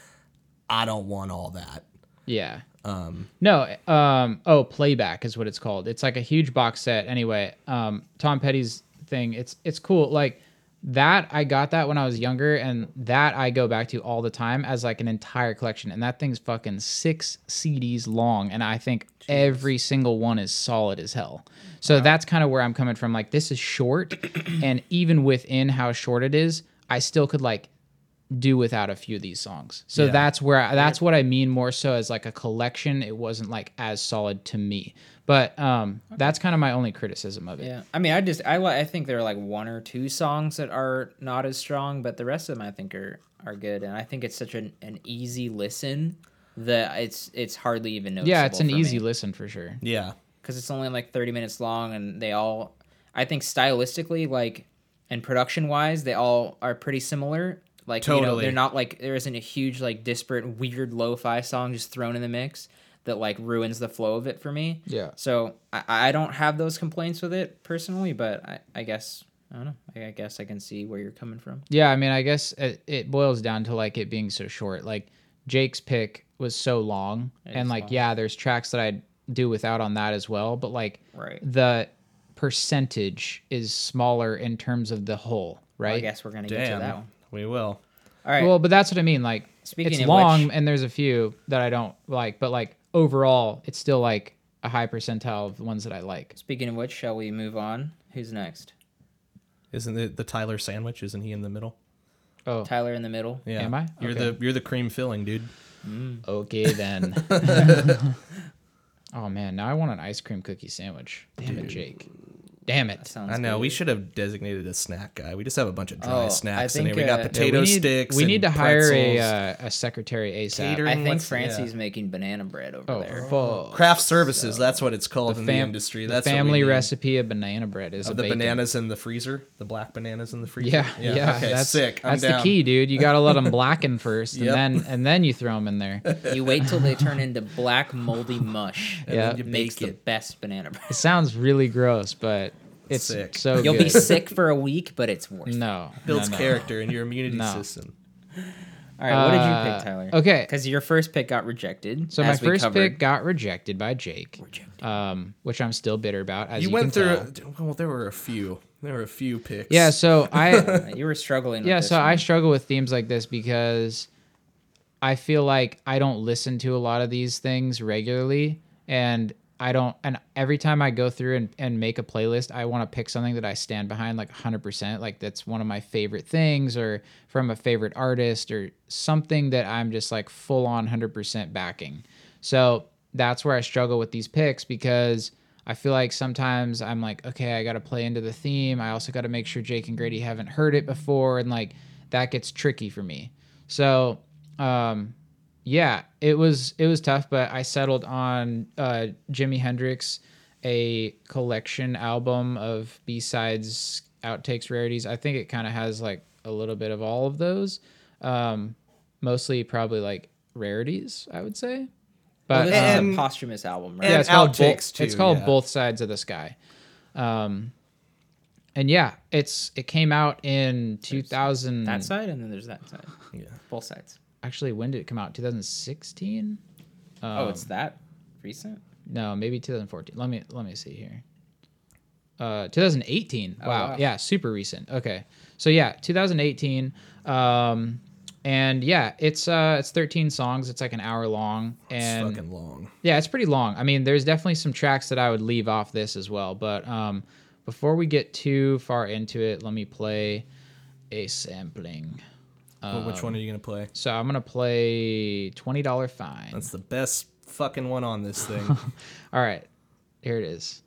I don't want all that. Yeah. Um, no, um, oh, playback is what it's called. It's like a huge box set. Anyway, um, Tom Petty's thing. It's it's cool. Like that, I got that when I was younger, and that I go back to all the time as like an entire collection. And that thing's fucking six CDs long, and I think every single one is solid as hell. So that's kind of where I'm coming from. Like this is short, and even within how short it is, I still could like do without a few of these songs. So Yeah. that's where I, that's what I mean more so as like a collection. It wasn't like as solid to me, but um, that's kind of my only criticism of it. Yeah, I mean, I just I I think there are like one or two songs that are not as strong, but the rest of them I think are are good, and I think it's such an, an easy listen that it's it's hardly even noticeable. Yeah, it's an easy me. listen for sure. Yeah. because it's only like 30 minutes long and they all i think stylistically like and production wise they all are pretty similar like you know Totally. they're not like there isn't a huge like disparate weird lo-fi song just thrown in the mix that like ruins the flow of it for me Yeah. so i, I don't have those complaints with it personally but i, I guess i don't know I, I guess i can see where you're coming from Yeah, I mean, I guess it, it boils down to like it being so short. Like Jake's pick was so long, and like long. yeah, there's tracks that I'd do without on that as well, but like right the percentage is smaller in terms of the whole, Well, i guess we're gonna get to that one We will. all right Well, but that's what I mean. Like, Speaking it's of long, which- and there's a few that I don't like, but like overall, it's still like a high percentile of the ones that I like. speaking of which shall we move on who's next Isn't it the Tyler sandwich? Isn't he in the middle? Oh, tyler in the middle Yeah. Am I? You're Okay. the you're the cream filling, dude. Mm. okay then. oh man, now I want an ice cream cookie sandwich. Damn it, Jake. Damn it. I know good. we should have designated a snack guy. We just have a bunch of dry Oh, snacks I in here. We got uh, yeah, potato we need, sticks. We and need to hire a pretzels. uh, a secretary ASAP. Catering. I think Francie's yeah. making banana bread over Oh, there. fuck. craft services. that's what it's called in the Fam- industry. the That's what we family recipe of banana bread is Of a the bacon. bananas in the freezer, the black bananas in the freezer. Yeah, yeah, okay, that's sick. I'm That's down. the key, dude. You gotta let them blacken first, Yep. and then and then you throw them in there. You wait till they turn into black moldy mush. Yeah. then makes the best banana bread. It sounds really gross, but it's Sick. so You'll good. be sick for a week, but it's worth. it. No, Builds no, no. character in your immunity No. system. All right, what did you Uh, pick, Tyler? okay. because your first pick got rejected. So my as we first covered. pick got rejected by Jake, Rejected. um, which I'm still bitter about. As you you, went can through. tell. Well, there were a few. There were a few picks. Yeah, so I Uh, you were struggling. yeah, with this so I one. struggle with themes like this because I feel like I don't listen to a lot of these things regularly and I don't and every time I go through and, and make a playlist, I want to pick something that I stand behind like 100%, like that's one of my favorite things or from a favorite artist or something that I'm just like full on 100% backing. So, that's where I struggle with these picks because I feel like sometimes I'm like, okay, I got to play into the theme. I also got to make sure Jake and Grady haven't heard it before. And like that gets tricky for me. So, um, yeah, it was it was tough, but I settled on uh, Jimi Hendrix, a collection album of B sides, outtakes, rarities. I think it kind of has like a little bit of all of those, um, mostly probably like rarities, I would say. Well, But this um, is a posthumous album, right? yeah, it's called outtakes, both, too, It's called yeah. both sides of the sky. Um, and yeah, it's it came out in 2000. that side, and then there's that side. Yeah. Both sides. Actually, when did it come out? 2016. oh, it's that recent. No, maybe 2014. Let me let me see here. Uh, 2018. wow. wow. Yeah, super recent. Okay. So yeah, 2018. Um, and yeah, it's uh, it's 13 songs. It's like an hour long, It's and fucking long. yeah, it's pretty long. I mean, there's definitely some tracks that I would leave off this as well. But um, before we get too far into it, let me play a sampling. Well, which one are um, you gonna play? So I'm gonna play twenty dollar fine. That's the best fucking one on this thing. All right, here it is.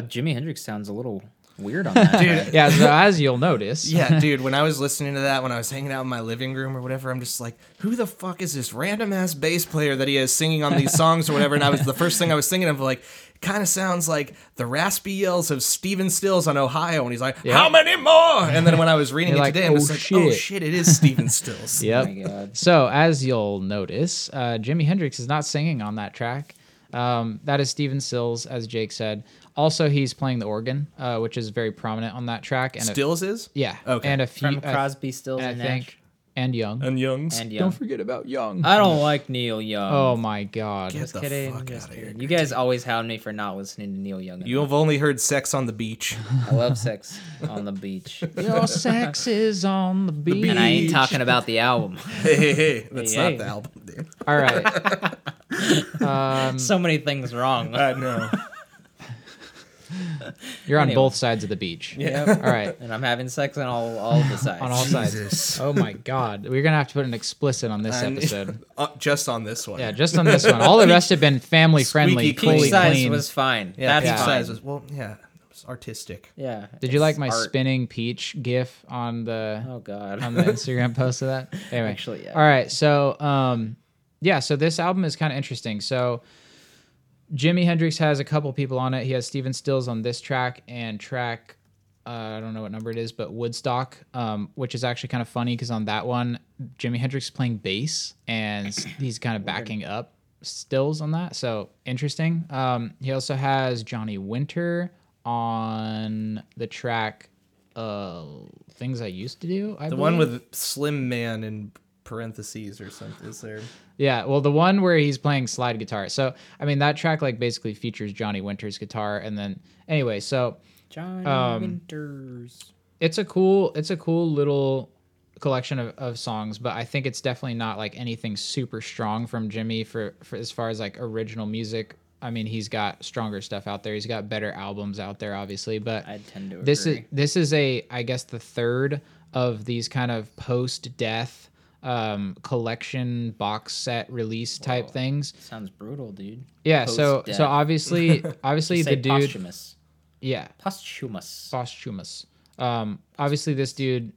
Wow, Jimi Hendrix sounds a little weird on that. Dude, Yeah, so as you'll notice, yeah, dude, when I was listening to that, when I was hanging out in my living room or whatever, I'm just like, who the fuck is this random ass bass player that he is singing on these songs or whatever? And I was the first thing I was thinking of, like, kind of sounds like the raspy yells of Stephen Stills on Ohio, and he's like, Yeah. "How many more?" And then when I was reading You're it like, today, I was "Oh, like, "Oh shit." shit, it is Stephen Stills." Yep. Oh. So as you'll notice, uh, Jimi Hendrix is not singing on that track. Um, that is Stephen Stills, as Jake said. Also, he's playing the organ, uh, which is very prominent on that track. And a- Stills is yeah. Okay. And a few. From I- Crosby, Stills, and and, I think, and Young. and Youngs. And Young. Don't forget about Young. I don't like Neil Young. oh my God. Get Just the kidding. fuck just outta here. You guys always hound me for not listening to Neil Young. You have only heard "Sex on the Beach." I love sex on the beach. Your sex is on the beach. And I ain't talking about the album. hey, hey, hey, that's Hey, not hey. the album, dude. All right. um, so many things wrong. I know. You're on Anyway. both sides of the beach. Yep. All right. And I'm having sex on all, all the sides. On all sides. Oh my God. We're going to have to put an explicit on this And- episode. Uh, just on this one. Yeah, just on this one. All the rest have been family friendly, Squeaky clean. Peach size clean. was fine. Yeah, That's peach fine. size was well, yeah, it was artistic. Yeah. Did you it's like my art. spinning peach gif on the Oh God. on the Instagram post of that? Anyway, Actually, yeah. All right, so um, yeah, so this album is kind of interesting. So Jimi Hendrix has a couple people on it. He has Stephen Stills on this track and track. Uh, I don't know what number it is, but Woodstock, um, which is actually kind of funny because on that one, Jimi Hendrix is playing bass and he's kind of backing up Stills on that. So interesting. Um, he also has Johnny Winter on the track uh things I used to do. I The believe. one with Slim Man in parentheses or something. Is there? Yeah, well, the one where he's playing slide guitar. So, I mean, that track like basically features Johnny Winter's guitar, and then anyway, so Johnny Um, Winters. it's a cool, it's a cool little collection of, of songs, but I think it's definitely not like anything super strong from Jimi for, for as far as like original music. I mean, he's got stronger stuff out there. He's got better albums out there, obviously, but I tend to agree. this is this is a I guess the third of these kind of post death um collection box set release type Whoa. things. sounds brutal, dude. Yeah, so Post-death. so obviously obviously the dude posthumous. yeah, Posthumous. posthumous. Um obviously this dude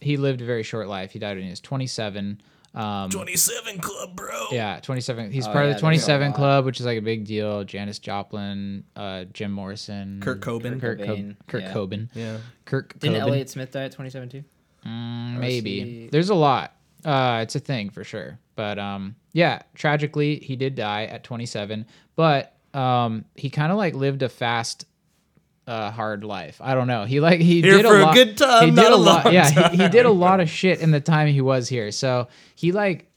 he lived a very short life. He died when he was 27. Um 27 Club, bro. yeah, 27. He's Oh, part yeah, of the 27. Club, which is like a big deal. Janis Joplin, uh Jim Morrison, Kurt Cobain. Kurt, Co- Cobain, Kurt yeah. Cobain. Yeah. Kirk Didn't Cobain. Elliott Smith die at 27 too? Mm, maybe he- there's a lot uh it's a thing for sure but um yeah tragically he did die at 27 but um he kind of like lived a fast uh hard life i don't know he like he Here did for a a lot good time, he did a a lot long yeah he, he did a lot of shit in the time he was here so he like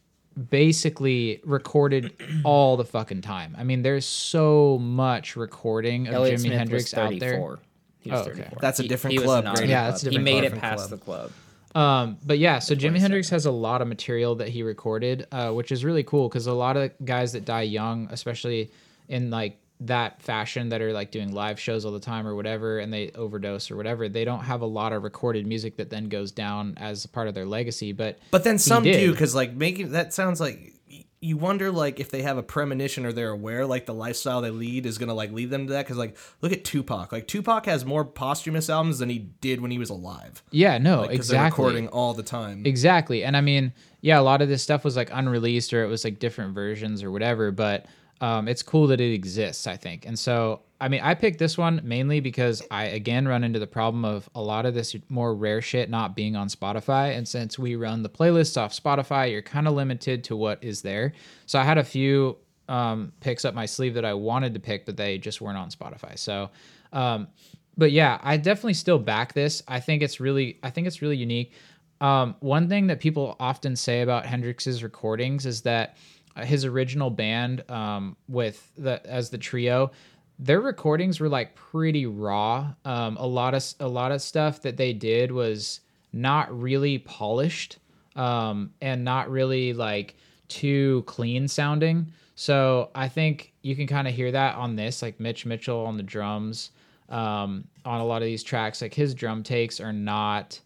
basically recorded all the fucking time i mean there's so much recording of Elliott jimi Smith hendrix was out there He was Oh, okay. 34. That's a He- different he was club, not Yeah, it's a club. different He made it past club. the club. Um, but yeah, so Jimi Hendrix has a lot of material that he recorded, uh, which is really cool because a lot of guys that die young, especially in like that fashion that are like doing live shows all the time or whatever, and they overdose or whatever, they don't have a lot of recorded music that then goes down as part of their legacy. But But then some do because like making that sounds like you wonder like if they have a premonition or they're aware like the lifestyle they lead is gonna like lead them to that because like look at Tupac like Tupac has more posthumous albums than he did when he was alive yeah, no, they're exactly. recording all the time. Exactly. And I mean, yeah, a lot of this stuff was like unreleased or it was like different versions or whatever, but um, it's cool that it exists, I think. And so, I mean, I picked this one mainly because I, again, run into the problem of a lot of this more rare shit not being on Spotify. And since we run the playlists off Spotify, you're kind of limited to what is there. So I had a few um, picks up my sleeve that I wanted to pick, but they just weren't on Spotify. So, um, but yeah, I definitely still back this. I think it's really, I think it's really unique. Um, one thing that people often say about Hendrix's recordings is that uh, his original band um, with the as the trio, their recordings were like pretty raw. Um, a lot of a lot of stuff that they did was not really polished um, and not really like too clean sounding. So I think you can kind of hear that on this, like Mitch Mitchell on the drums, um, on a lot of these tracks. Like his drum takes are not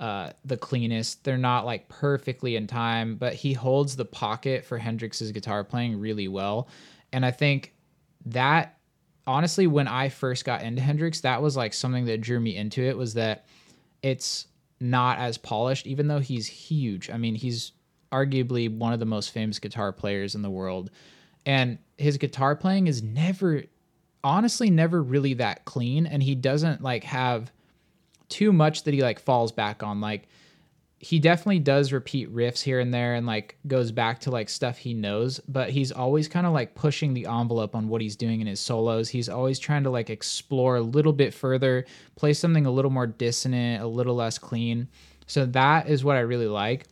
uh, the cleanest. They're not like perfectly in time, but he holds the pocket for Hendrix's guitar playing really well. And I think that honestly, when I first got into Hendrix, that was like something that drew me into it was that it's not as polished, even though he's huge. I mean, he's arguably one of the most famous guitar players in the world. And his guitar playing is never, honestly, never really that clean. And he doesn't like have too much that he like falls back on. Like, he definitely does repeat riffs here and there and like goes back to like stuff he knows, but he's always kind of like pushing the envelope on what he's doing in his solos. He's always trying to like explore a little bit further, play something a little more dissonant, a little less clean. So that is what I really like.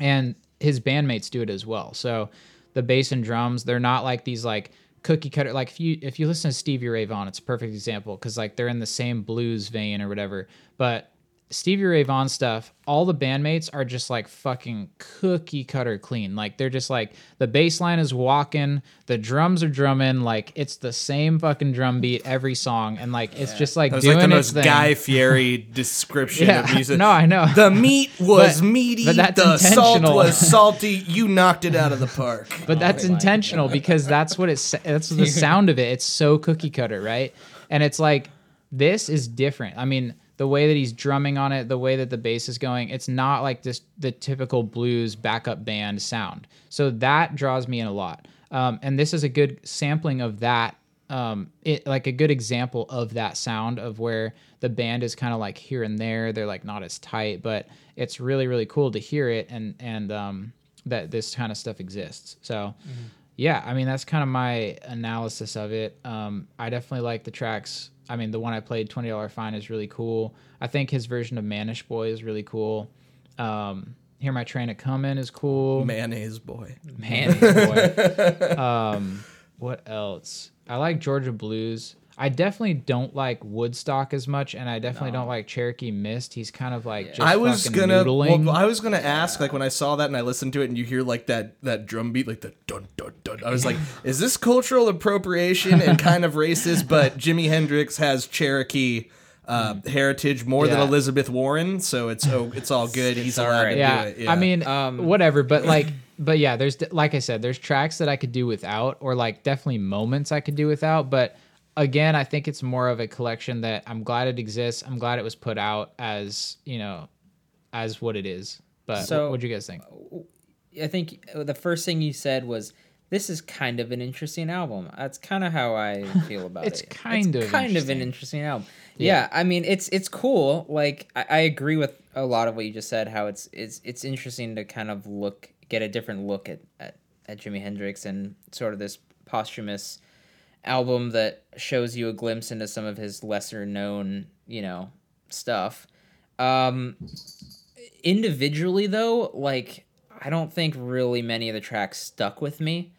And his bandmates do it as well. So the bass and drums, they're not like these like cookie cutter like if you if you listen to Stevie Ray Vaughan, it's a perfect example because like they're in the same blues vein or whatever. But Stevie Ray Vaughan stuff, all the bandmates are just like fucking cookie cutter clean. Like they're just like the bass line is walking, the drums are drumming, like it's the same fucking drum beat every song, and like it's just like That was doing like the its most thing. Guy Fieri description of yeah, music. no, I know. The meat was But- meaty. but that's the salt was salty. You knocked it out of the park. but oh, that's my intentional because that's what it's that's the sound of it it's so cookie cutter right and it's like this is different i mean the way that he's drumming on it the way that the bass is going it's not like this the typical blues backup band sound. So that draws me in a lot. Um, and this is a good sampling of that um, it like a good example of that sound of where the band is kind of like here and there. They're like not as tight but it's really really cool to hear it and and um, that this kind of stuff exists. So yeah i mean that's kind of my analysis of it. Um, i definitely like the tracks I mean, the one I played, Twenty Dollar Fine, is really cool. I think his version of Mannish Boy is really cool. Um, Hear My Train a Comin' is cool. Mayonnaise boy. Mayonnaise Boy. um, what else? I like Georgia Blues. I definitely don't like Woodstock as much, and I definitely don't like Cherokee Mist. He's kind of like just I was fucking gonna. noodling. Well, I was gonna ask, like when I saw that and I listened to it, and you hear like that that drum beat, like the dun dun dun. I was like, is this cultural appropriation and kind of racist? But Jimi Hendrix has Cherokee. Uh, heritage more than Elizabeth Warren, so it's oh, it's all good. He's alright. to yeah. I mean, Um, whatever. But like, but yeah, there's like I said, there's tracks that I could do without, or like definitely moments I could do without. But again, I think it's more of a collection that I'm glad it exists. I'm glad it was put out as you know, as what it is. But So- what do you guys think? I think uh, the first thing you said was this is kind of an interesting album. That's kind of how I feel about it. It's it. kind of kind of an interesting album. Yeah. I mean it's it's cool. Like I, I agree with a lot of what you just said. How it's it's it's interesting to kind of look get a different look at at, at Jimi Hendrix and sort of this posthumous album that shows you a glimpse into some of his lesser known you know stuff. Um, individually though like i don't think really many of the tracks stuck with me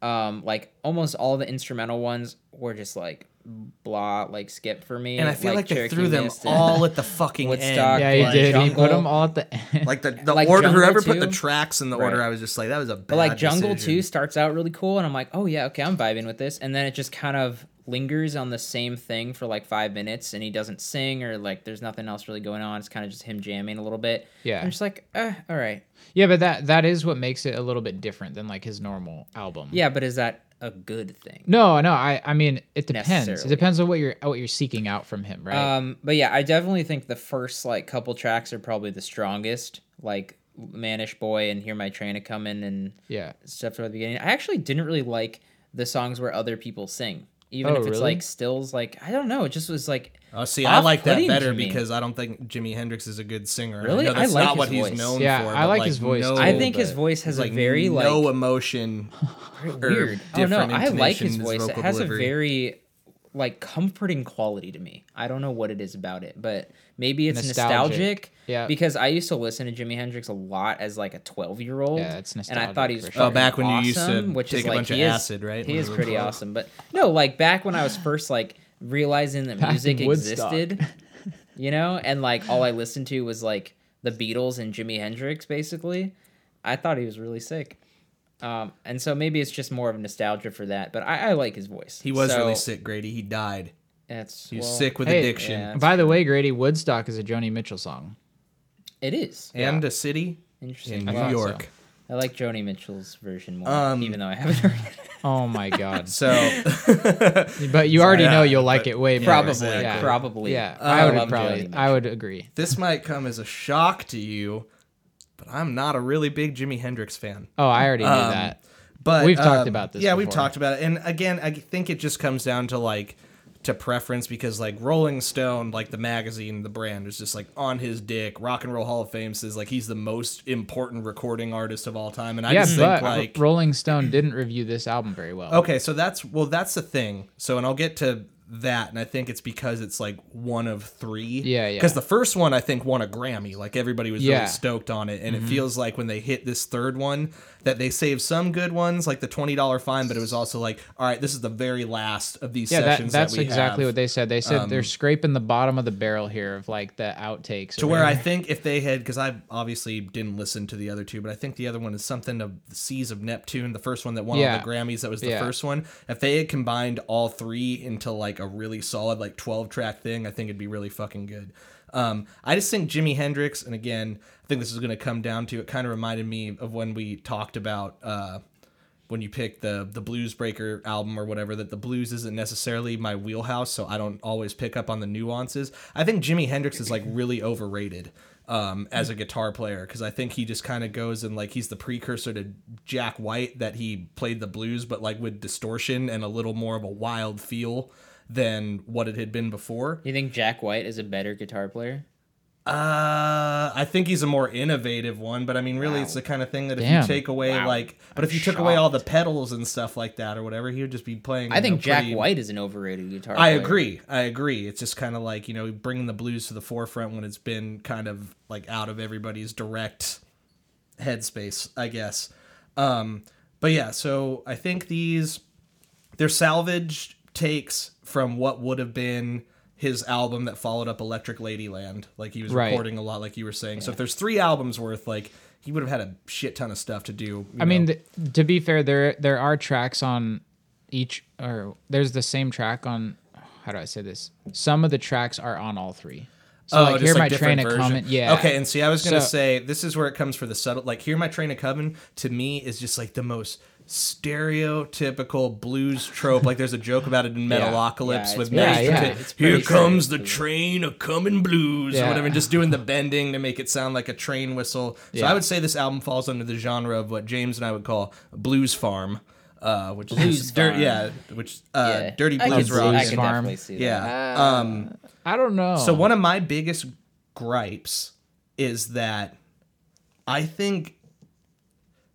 um like almost all the instrumental ones were just like blah like skip for me and I feel like, they Cherokee threw them Mist and- all at the fucking Woodstock, end. Yeah, he like did. He put Jungle. them all at the end. Like the the Like order, Jungle whoever put the too? tracks in the order, Right. I was just like, that was a bad but like jungle decision. 2 starts out really cool and i'm like oh yeah okay i'm vibing with this and then it just kind of lingers on the same thing for like five minutes and he doesn't sing or like there's nothing else really going on it's kind of just him jamming a little bit Yeah. i'm just like eh, all right yeah, but that that is what makes it a little bit different than like his normal album. yeah but is that a good thing No, no. I I mean, it depends. It depends on what you're what you're seeking out from him, right? Um, but yeah, I definitely think the first like couple tracks are probably the strongest, like Mannish Boy and Hear My Train a Comin' and yeah. stuff at the beginning. I actually didn't really like the songs where other people sing, even Oh, if it's really? like stills. Like I don't know, it just was like Oh, see, I like that better to me. because I don't think Jimi Hendrix is a good singer. Really? know that's I like not his what he's voice. known Yeah, for. I but, like his voice, no- I think his voice has like a very like no emotion. or weird. Oh no, I like his intonation, voice. It vocal has a very like comforting quality to me. I don't know what it is about it, but maybe it's Nostalgic. nostalgic. Yeah. Because I used to listen to Jimi Hendrix a lot as like a twelve year old. Yeah, it's nostalgic. And I thought he was nostalgic oh, sure. Oh, back when you used to awesome, which take is a like, bunch of acid, right? He is pretty 12? awesome. But no, like back when I was first like realizing that Back music existed, you know, and like all I listened to was like the Beatles and Jimi Hendrix basically. I thought he was really sick. Um, and so maybe it's just more of a nostalgia for that, but I, I like his voice. He was So really sick, Grady. He died. That's He was well, sick with Hey, addiction. yeah. By the way, Grady, Woodstock is a Joni Mitchell song. It is And a city interesting. in New York. so. York. I like Joni Mitchell's version more, Um, even though I haven't heard it. Oh my god! So but you already know you'll like it way more. Probably, exactly. probably. Yeah, I I would probably. I would agree. this might come as a shock to you, but I'm not a really big Jimi Hendrix fan. Oh, I already knew Um, that. But We've talked um, about this Yeah, we've talked about it, and again, I think it just comes down to like to preference because like Rolling Stone, like the magazine, the brand is just like on his dick. Rock and Roll Hall of Fame says like he's the most important recording artist of all time, and I yeah, just but think like Rolling Stone didn't review this album very well. Okay, so that's well, that's the thing. So, and I'll get to that, and I think it's because it's like one of three. Yeah, yeah. Because the first one I think won a Grammy. Like everybody was Yeah. really stoked on it, and it mm-hmm. feels like when they hit this third one that they saved some good ones, like the twenty dollar fine, but it was also like, all right, this is the very last of these Yeah, that, that's that exactly have. what they said. They said they're um, scraping the bottom of the barrel here of like the outtakes. to where I think if they had, because I obviously didn't listen to the other two, but I think the other one is something of the Seas of Neptune, the first one that won Yeah. all the Grammys. That was the Yeah. first one. If they had combined all three into like a really solid like twelve track thing, I think it'd be really fucking good. Um, I just think Jimi Hendrix, and again, I think this is going to come down to it. Kind of reminded me of when we talked about. Uh, when you pick the the Blues Breaker album or whatever that the blues isn't necessarily my wheelhouse, so I don't always pick up on the nuances. I think Jimi Hendrix is like really overrated um, as a guitar player because I think he just kind of goes and like he's the precursor to Jack White that he played the blues, but like with distortion and a little more of a wild feel than what it had been before. You think Jack White is a better guitar player? Uh, I think he's a more innovative one, but I mean, really, it's the kind of thing that if Damn. you take away Wow. like, but if you took away all the pedals and stuff like that or whatever, he would just be playing. I think know, Jack pretty- White is an overrated guitar. I player. agree. I agree. It's just kind of like you know bringing the blues to the forefront when it's been kind of like out of everybody's direct headspace, I guess. Um, but yeah, so I think these they're salvaged takes from what would have been his album that followed up Electric Ladyland. Like he was Right. recording a lot, like you were saying. So if there's three albums worth, like he would have had a shit ton of stuff to do. I mean, th- to be fair, there there are tracks on each, or there's the same track on. How do I say this? Some of the tracks are on all three. So oh, like, Oh, just hear my different train of version. comment. Yeah. Okay, and see, I was gonna So- say this is where it comes for the subtle. Like, hear my train of coming to me is just like the most stereotypical blues trope. like, there's a joke about it in Yeah. Metalocalypse Yeah, it's with very Yeah, yeah. Here pretty comes the train of coming blues or Yeah. whatever, and just doing the bending to make it sound like a train whistle. So Yeah. I would say this album falls under the genre of what James and I would call blues farm. Uh, which Blues is dirt, yeah, which uh, Yeah. dirty blues can, rock. I Blues can farm. definitely see that. Yeah. Uh, um, I don't know. so one of my biggest gripes is that I think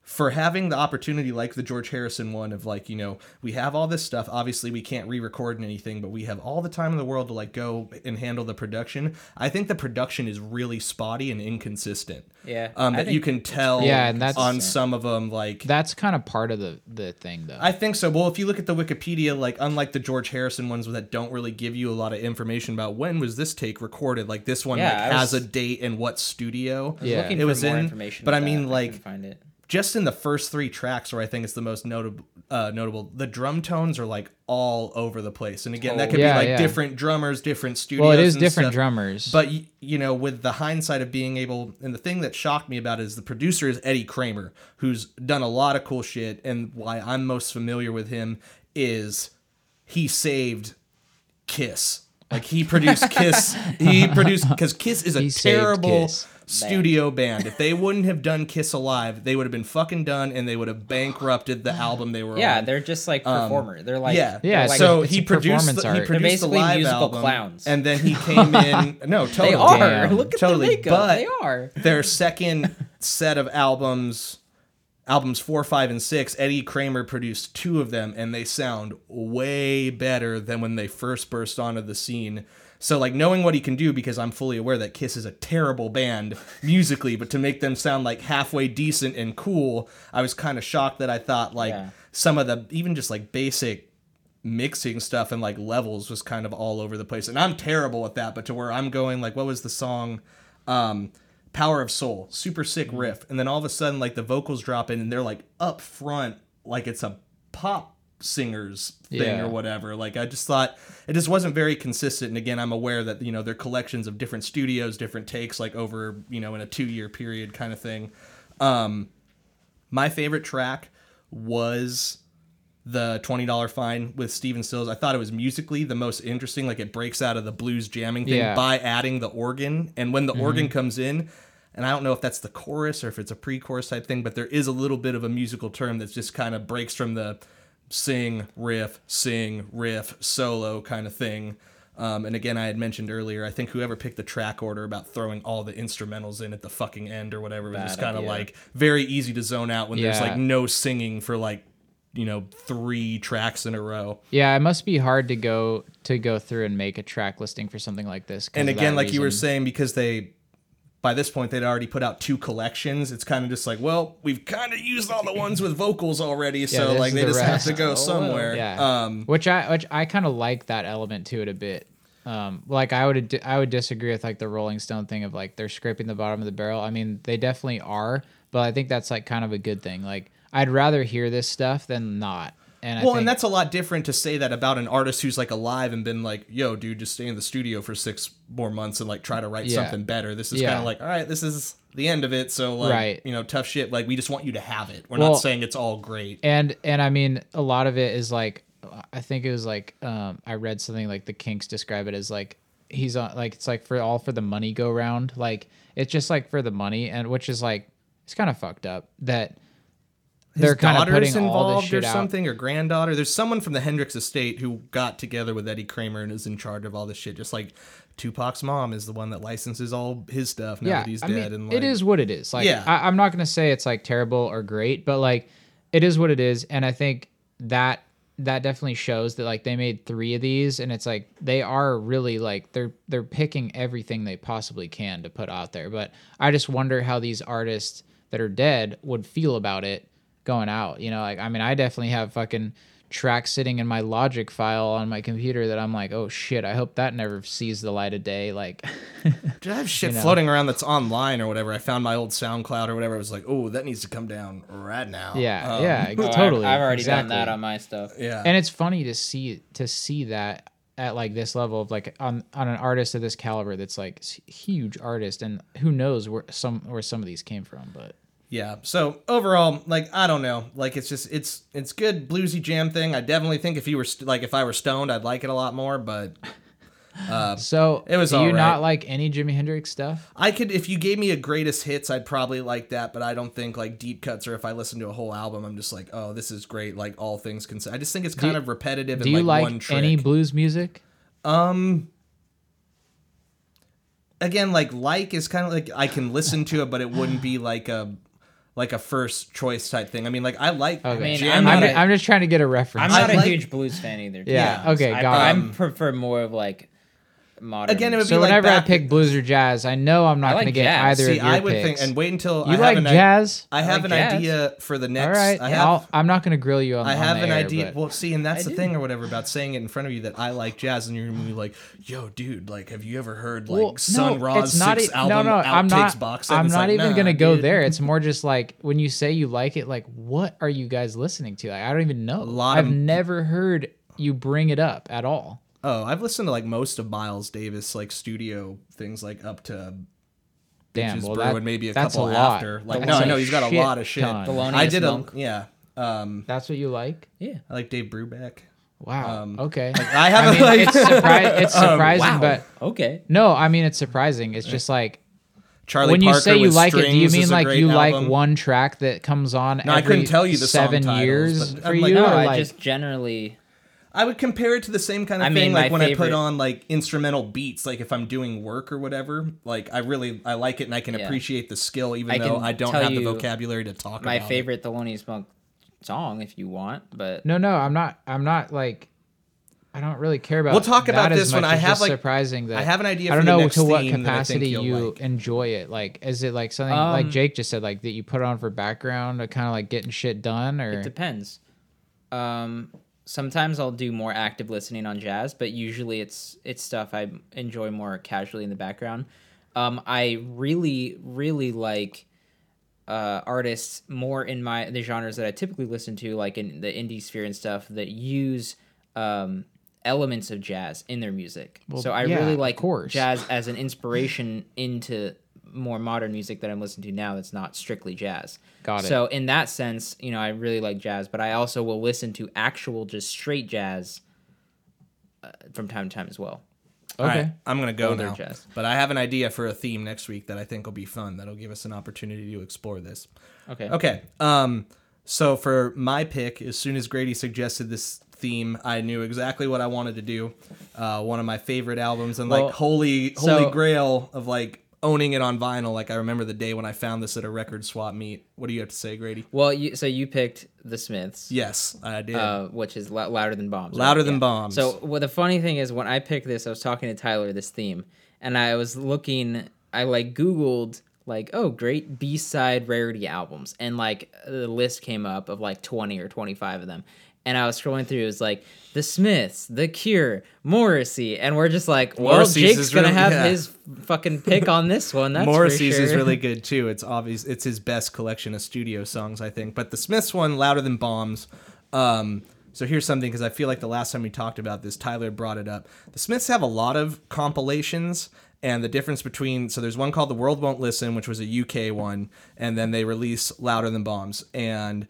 for having the opportunity like the George Harrison one of like, you know, we have all this stuff. Obviously we can't re-record anything, but we have all the time in the world to like go and handle the production. I think the production is really spotty and inconsistent. Yeah, Um, that you can tell Yeah, and that's- on some of them like That's kind of part of the the thing, though. I think so. Well, if you look at the Wikipedia, like unlike the George Harrison ones that don't really give you a lot of information about when was this take recorded, like this one Yeah, like I has a date and what studio. Yeah. Looking it for was more in. information, But I mean, that, like couldn't find it. Just in the first three tracks, where I think it's the most notable. Uh, notable. The drum tones are like all over the place, and again, that could Yeah, be like yeah. different drummers, different studios. well, it is different stuff. drummers. But y- you know, with the hindsight of being able, and the thing that shocked me about it is the producer is Eddie Kramer, who's done a lot of cool shit, and why I'm most familiar with him is he saved Kiss. Like he produced Kiss. He produced because Kiss is a He terrible Kiss. Studio band. If they wouldn't have done Kiss Alive, they would have been fucking done, and they would have bankrupted the album they were Yeah, on. they're just like performer. they're like Um, yeah, they're Yeah, like, so it's he produced the, art. he They're produced the live musical album, clowns. and then he came in. No, totally. they are. Damn. Look at Totally, the makeup. but- they are. their second set of albums albums four five and six eddie kramer produced two of them and they sound way better than when they first burst onto the scene so like knowing what he can do because i'm fully aware that kiss is a terrible band musically but to make them sound like halfway decent and cool i was kind of shocked that i thought like Yeah. some of the even just like basic mixing stuff and like levels was kind of all over the place and i'm terrible at that but to where i'm going like what was the song um power of soul super sick Mm-hmm. riff and then all of a sudden like the vocals drop in and they're like up front like it's a pop singers thing Yeah. or whatever like i just thought it just wasn't very consistent and again i'm aware that you know they're collections of different studios different takes like over you know in a two year period kind of thing um my favorite track was the $20 fine with Stephen Stills. I thought it was musically the most interesting. Like it breaks out of the blues jamming thing Yeah. by adding the organ. And when the organ comes in, and I don't know if that's the chorus or if it's a pre chorus type thing, but there is a little bit of a musical term that just kind of breaks from the sing, riff, sing, riff, solo kind of thing. Um, and again, I had mentioned earlier, I think whoever picked the track order about throwing all the instrumentals in at the fucking end or whatever was Bad just kind of idea. like very easy to zone out when there's Yeah. like no singing for like you know three tracks in a row. yeah, it must be hard to go to go through and make a track listing for something like this. 'cause And of again, like you were reason. saying, because they by this point they'd already put out two collections. It's kind of just like, well, we've kind of used all the ones with vocals already, so this like they the just have to go Oh, somewhere. Yeah. Um, which I which I kind of like that element to it a bit. Um, like I would I would disagree with like the Rolling Stone thing of like they're scraping the bottom of the barrel. I mean they definitely are, but I think that's like kind of a good thing. Like I'd rather hear this stuff than not. And I well, think, and that's a lot different to say that about an artist who's like alive and been like, "Yo, dude, just stay in the studio for six more months and like try to write Yeah. something better." This is Yeah. kind of like, all right, this is the end of it. So like, Right. you know, tough shit. Like we just want you to have it. We're Well- not saying it's all great. and and I mean a lot of it is like I think it was like um, I read something like the Kinks describe it as like he's on like it's like for all for the money go round like it's just like for the money and which is like it's kind of fucked up that His daughter's involved or shit out. something, or granddaughter. There's someone from the Hendrix estate who got together with Eddie Kramer and is in charge of all this shit, just like Tupac's mom is the one that licenses all his stuff now yeah, that he's I dead. mean, and like, it is what it is. Like, Yeah. I, I'm not gonna say it's like terrible or great, but like, it is what it is, and I think that that definitely shows that like they made three of these, and it's like they are really like they're they're picking everything they possibly can to put out there. But I just wonder how these artists that are dead would feel about it going out. You know, like I mean, I definitely have fucking tracks sitting in my logic file on my computer that I'm like, oh shit, I hope that never sees the light of day. Like, Dude, I have shit you know. floating around that's online or whatever. I found my old SoundCloud or whatever. I was like, oh, that needs to come down right now. yeah, Um, yeah, Oh, I've- totally. I've, already done that on my stuff. Yeah. and it's funny to see to see that at like this level of like on on an artist of this caliber that's like huge artist and who knows where some where some of these came from but Yeah. So overall, like I don't know, like it's just it's it's good bluesy jam thing. I definitely think if you were st- like if I were stoned, I'd like it a lot more. But so It was do you alright. not like any Jimi Hendrix stuff I could if you gave me a greatest hits, I'd probably like that. But I don't think like deep cuts or if I listen to a whole album, I'm just like, oh, this is great. Like all things considered, I just think it's kind of repetitive. do and you like, like one trick. any blues music Um. Again, like like is kind of like I can listen to it, but it wouldn't be like a like a first choice type thing. I mean, like I like Okay. mean, jam. I'm I'm, a- I'm just trying to get a reference I'm not I a like- huge blues fan either. to Yeah, okay, I, got I it. Um, prefer more of like modern. Again, it would be so like whenever back- I pick blues or jazz I know I'm not like going to get jazz. either See, of your I would picks. think, and wait until you I have like an i- jazz I have like an jazz. idea for the next. right I have, I'll, I'm not going to grill you on I on have the an air, idea. but- Well, see, and that's I the do. thing or whatever about saying it in front of you that I like jazz, and you're gonna be like, "Yo, dude, like, have you ever heard like Well, Sun no, Ra's it's not six e- album no, no, I'm not, box? I'm not like, even gonna go there. It's more just like when you say you like it, like what are you guys listening to? I don't even know. lot I've never heard you bring it up at all. Oh, I've listened to like most of Miles Davis like studio things, like up to Damn, Bitches well Brew that, and maybe a that's couple a lot. after. Like, That's no, no, he's got a lot of shit. Thelonious I did Monk. a yeah. Um, That's what you like? Yeah. I like Dave Brubeck. Wow. Um, okay. I I haven't mean, like it's, surpri- it's surprising, Wow. but Okay. no, I mean it's surprising. It's just like Charlie when you Parker say you like it, do you mean like great you like one track that comes on No, I every couldn't tell you the song seven titles, years but for I'm like, you? No, or I like, just generally. I would compare it to the same kind of I thing, mean, like my when I put on like instrumental beats, like if I'm doing work or whatever. Like I really I like it and I can Yeah. appreciate the skill, even I though I don't have the vocabulary to talk My about. it. My favorite Thelonious Monk song, if you want, but No, no, I'm not. I'm not like. I don't really care about. We'll talk about as this when. I have, just like- surprising that I have an idea I don't the know next to what theme that I think capacity you'll like. enjoy it. Like, is it like something like Um, Jake just said, like that you put on for background, or kind of like getting shit done, or it depends. Um, sometimes I'll do more active listening on jazz, but usually it's it's stuff I enjoy more casually in the background. Um, I really really like uh, artists more in my the genres that I typically listen to, like in the indie sphere and stuff, that use um, elements of jazz in their music. Well, so I yeah, really like jazz as an inspiration into more modern music that I'm listening to now. That's not strictly jazz. Got it. So in that sense, you know, I really like jazz, but I also will listen to actual just straight jazz uh, from time to time as well. All right, Okay. I'm gonna go Older now. jazz. But I have an idea for a theme next week that I think will be fun. That'll give us an opportunity to explore this. Okay. Okay. Um. So for my pick, as soon as Grady suggested this theme, I knew exactly what I wanted to do. Uh, one of my favorite albums and Well, like holy holy so- grail of like owning it on vinyl. Like I remember the day when I found this at a record swap meet. What do you have to say, Grady? Well, you so you picked the Smiths. Yes, I did. Uh, which is lou- louder than bombs. right? Louder Than Bombs. So, well, the funny thing is, when I picked this, I was talking to Tyler this theme, and I was looking. I like Googled like, oh, great B side rarity albums, and like the list came up of like twenty or twenty five of them, and I was scrolling through. It was like the Smiths, The Cure, Morrissey, and we're just like, well, Morrissey's Jake's gonna really- have yeah. his fucking pick on this one. That's Morrissey's is really good too. It's obvious. It's his best collection of studio songs, I think. But the Smiths one, louder than bombs. Um, so here's something because I feel like the last time we talked about this, Tyler brought it up. The Smiths have a lot of compilations, and the difference between so there's one called "The World Won't Listen," which was a UK one, and then they release "Louder Than Bombs." And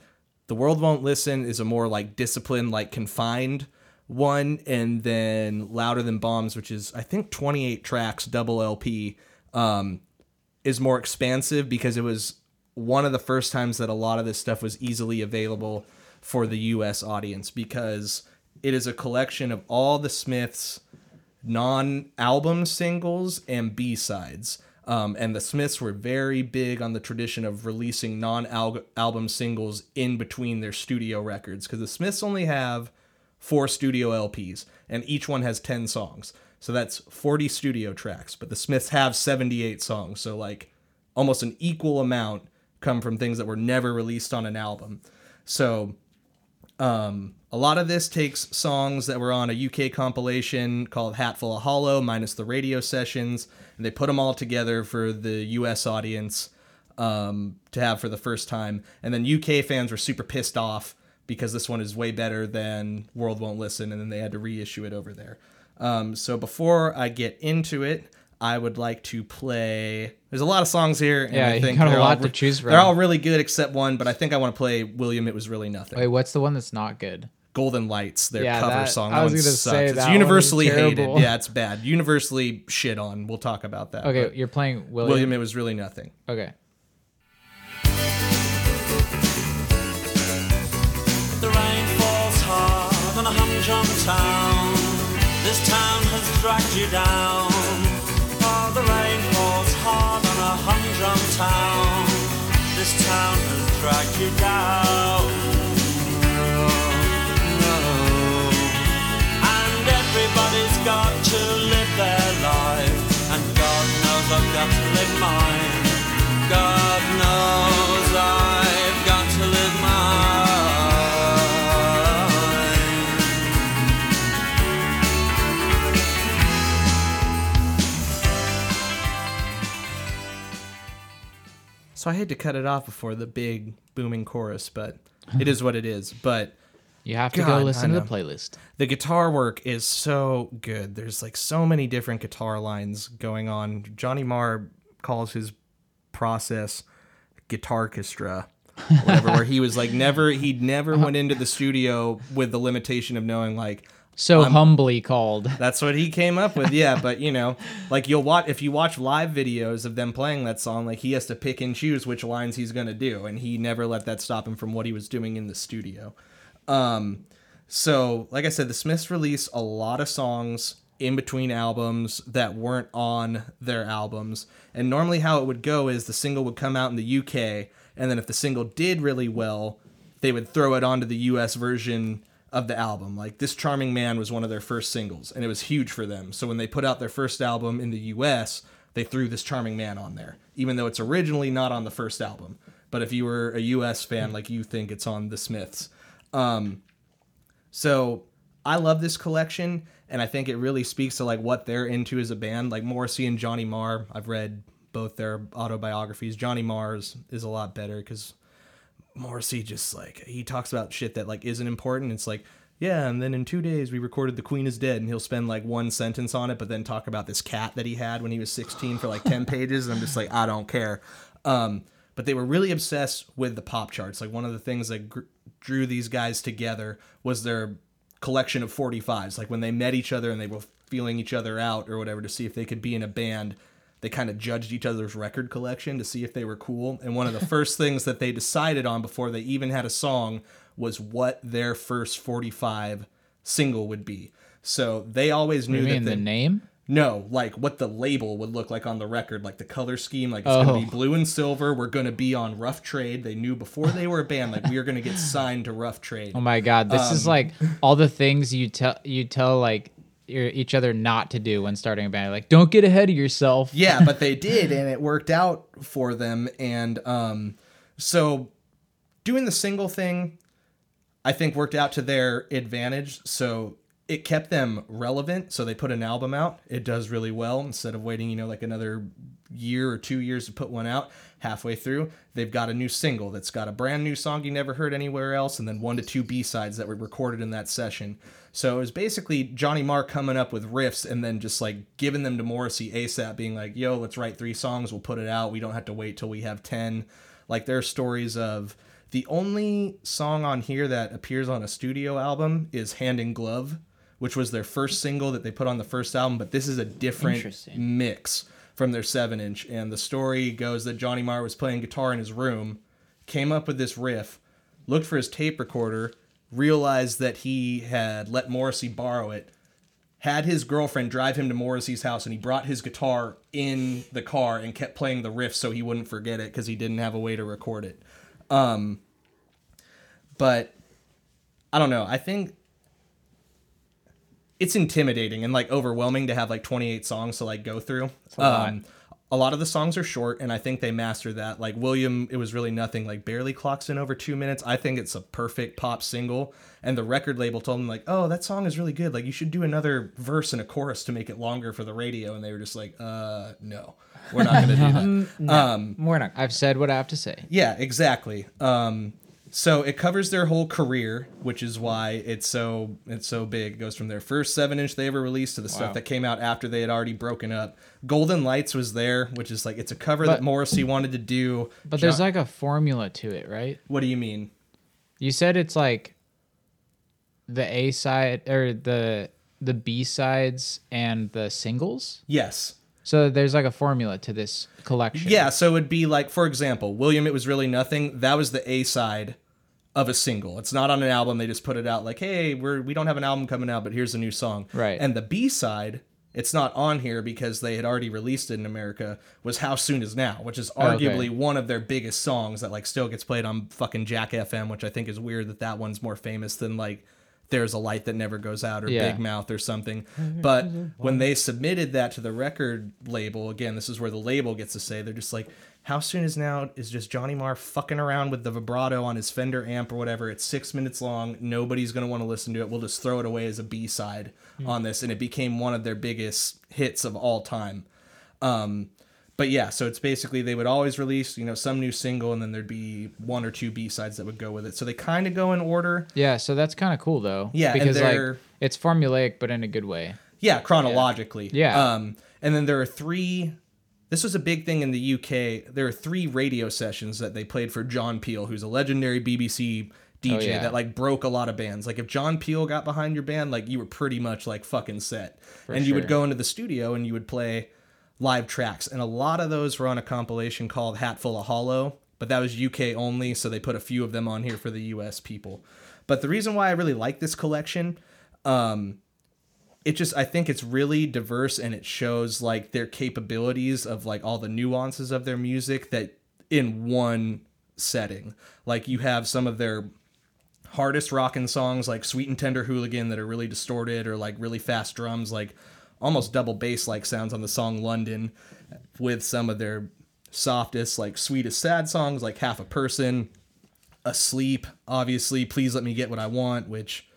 "The World Won't Listen" is a more like disciplined, like confined one, and then "Louder Than Bombs," which is I think 28 tracks, double LP. Um, is more expansive because it was one of the first times that a lot of this stuff was easily available for the US audience because it is a collection of all the Smiths non-album singles and B-sides. Um, and the Smiths were very big on the tradition of releasing non-album singles in between their studio records because the Smiths only have four studio LPs and each one has 10 songs. So that's 40 studio tracks, but the Smiths have 78 songs. So like almost an equal amount come from things that were never released on an album. So um, a lot of this takes songs that were on a UK compilation called Hatful of Hollow, minus the radio sessions, and they put them all together for the US audience um, to have for the first time. And then UK fans were super pissed off because this one is way better than World Won't Listen, and then they had to reissue it over there. Um, so before I get into it, I would like to play. There's a lot of songs here. And Yeah, I you think got a they're lot all, to choose from. They're all really good except one, but I think I want to play William. It was really nothing. Wait, what's the one that's not good? Golden Lights, their Yeah, cover that- song. I was gonna say it's that one is universally hated. Yeah, it's bad. Universally shit on. We'll talk about that. Okay, you're playing William. William. It was really nothing. Okay. The rain falls hard on a humdrum town. This town has dragged you down. The rain falls hard on a humdrum town. This town has dragged you down. So I had to cut it off before the big booming chorus, but it is what it is. But You have to God, go listen to the playlist. the guitar work is so good. There's like so many different guitar lines going on. Johnny Marr calls his process guitarchestra. Whatever, where he was like never he'd never went into the studio with the limitation of knowing like So humbly called. that's what he came up with. Yeah, but you know, like you'll watch if you watch live videos of them playing that song, like he has to pick and choose which lines he's gonna do, and he never let that stop him from what he was doing in the studio. Um, so like I said, the Smiths release a lot of songs in between albums that weren't on their albums, and normally how it would go is the single would come out in the UK, and then if the single did really well, they would throw it onto the US version of the album. Like This Charming Man was one of their first singles and it was huge for them. So when they put out their first album in the US, they threw This Charming Man on there, even though it's originally not on the first album. But if you were a US fan, like you think it's on the Smiths. Um, so I love this collection, and I think it really speaks to like what they're into as a band. Like Morrissey and Johnny Marr, I've read both their autobiographies. Johnny Marr's is a lot better because Morrissey just like he talks about shit that like isn't important. It's like yeah, and then in two days we recorded "The Queen Is Dead," and he'll spend like one sentence on it, but then talk about this cat that he had when he was 16 for like 10 pages, and I'm just like I don't care. Um, but they were really obsessed with the pop charts. Like one of the things that gr- drew these guys together was their collection of 45s. Like when they met each other and they were feeling each other out or whatever to see if they could be in a band, they kind of judged each other's record collection to see if they were cool. And one of the first things that they decided on before they even had a song was what their first 45 single would be. So they always knew You mean that the they- name? no, like what the label would look like on the record, like the color scheme, like it's gonna Oh. be blue and silver. We're gonna be on Rough Trade. They knew before they were a band, like we are gonna get signed to Rough Trade. Oh my god, this Um, is like all the things you tell you tell like each other not to do when starting a band. Like, don't get ahead of yourself. yeah, but they did, and it worked out for them. And um, so doing the single thing, I think worked out to their advantage. So it kept them relevant. So they put an album out. It does really well instead of waiting, you know, like another year or two years to put one out. Halfway through, they've got a new single that's got a brand new song you never heard anywhere else, and then one to two B sides that were recorded in that session. So it was basically Johnny Marr coming up with riffs and then just like giving them to Morrissey ASAP, being like, yo, let's write three songs, we'll put it out. We don't have to wait till we have 10. Like, there are stories of the only song on here that appears on a studio album is Hand in Glove, which was their first single that they put on the first album, but this is a different mix from their seven inch. And the story goes that Johnny Marr was playing guitar in his room, came up with this riff, looked for his tape recorder, realized that he had let Morrissey borrow it, had his girlfriend drive him to Morrissey's house and he brought his guitar in the car and kept playing the riff so he wouldn't forget it because he didn't have a way to record it. Um, but I don't know. I think it's intimidating and like overwhelming to have like 28 songs to like go through. Um, a lot of the songs are short, and I think they master that. Like William, it was really nothing. Like barely clocks in over two minutes. I think it's a perfect pop single, and the record label told them like, "Oh, that song is really good. Like you should do another verse and a chorus to make it longer for the radio." And they were just like, "Uh, no, we're not gonna do that." Um, We're not. I've said what I have to say. yeah, exactly. Um, so it covers their whole career, which is why it's so it's so big. It goes from their first seven inch they ever released to the Wow. stuff that came out after they had already broken up. Golden Lights was there, which is like it's a cover that But- Morrissey wanted to do. But there's Jo- like a formula to it, right? what do you mean? You said it's like the A side or the the B sides and the singles. Yes. So there's like a formula to this collection. Yeah, so it would be like, for example, William, it was really nothing. That was the A side of a single. It's not on an album. They just put it out like, hey, we're we don't have an album coming out, but here's a new song. Right. And the B side, it's not on here because they had already released it in America. Was How Soon Is Now, which is Oh, okay. arguably one of their biggest songs that like still gets played on fucking Jack FM, which I think is weird that that one's more famous than like. There's a light that never goes out, or Yeah. Big Mouth, or something. Mm-hmm, mm-hmm, but mm-hmm. when they submitted that to the record label, again, this is where the label gets to say they're just like, "How soon is now?" Is just Johnny Marr fucking around with the vibrato on his Fender amp or whatever. It's six minutes long. Nobody's gonna want to listen to it. We'll just throw it away as a B side mm. on this, and it became one of their biggest hits of all time. Um, but yeah, so it's basically they would always release, you know, some new single, and then there'd be one or two B sides that would go with it. So they kind of go in order. Yeah, so that's kind of cool though. Yeah, because like it's formulaic but in a good way. Yeah, chronologically. Yeah. Um, and then there are three. This was a big thing in the UK. There are three radio sessions that they played for John Peel, who's a legendary BBC DJ Oh, yeah. that like broke a lot of bands. Like if John Peel got behind your band, like you were pretty much like fucking set. and you would go into the studio and you would play live tracks, and a lot of those were on a compilation called Hatful of Hollow. But that was UK only, so they put a few of them on here for the US people. But the reason why I really like this collection, um, it just I think it's really diverse and it shows like their capabilities of like all the nuances of their music that in one setting. Like you have some of their hardest rockin' songs like Sweet and Tender Hooligan that are really distorted or like really fast drums like almost double bass like sounds on the song London with some of their softest like sweetest sad songs like Half a Person, Asleep, obviously Please Let Me Get What I Want which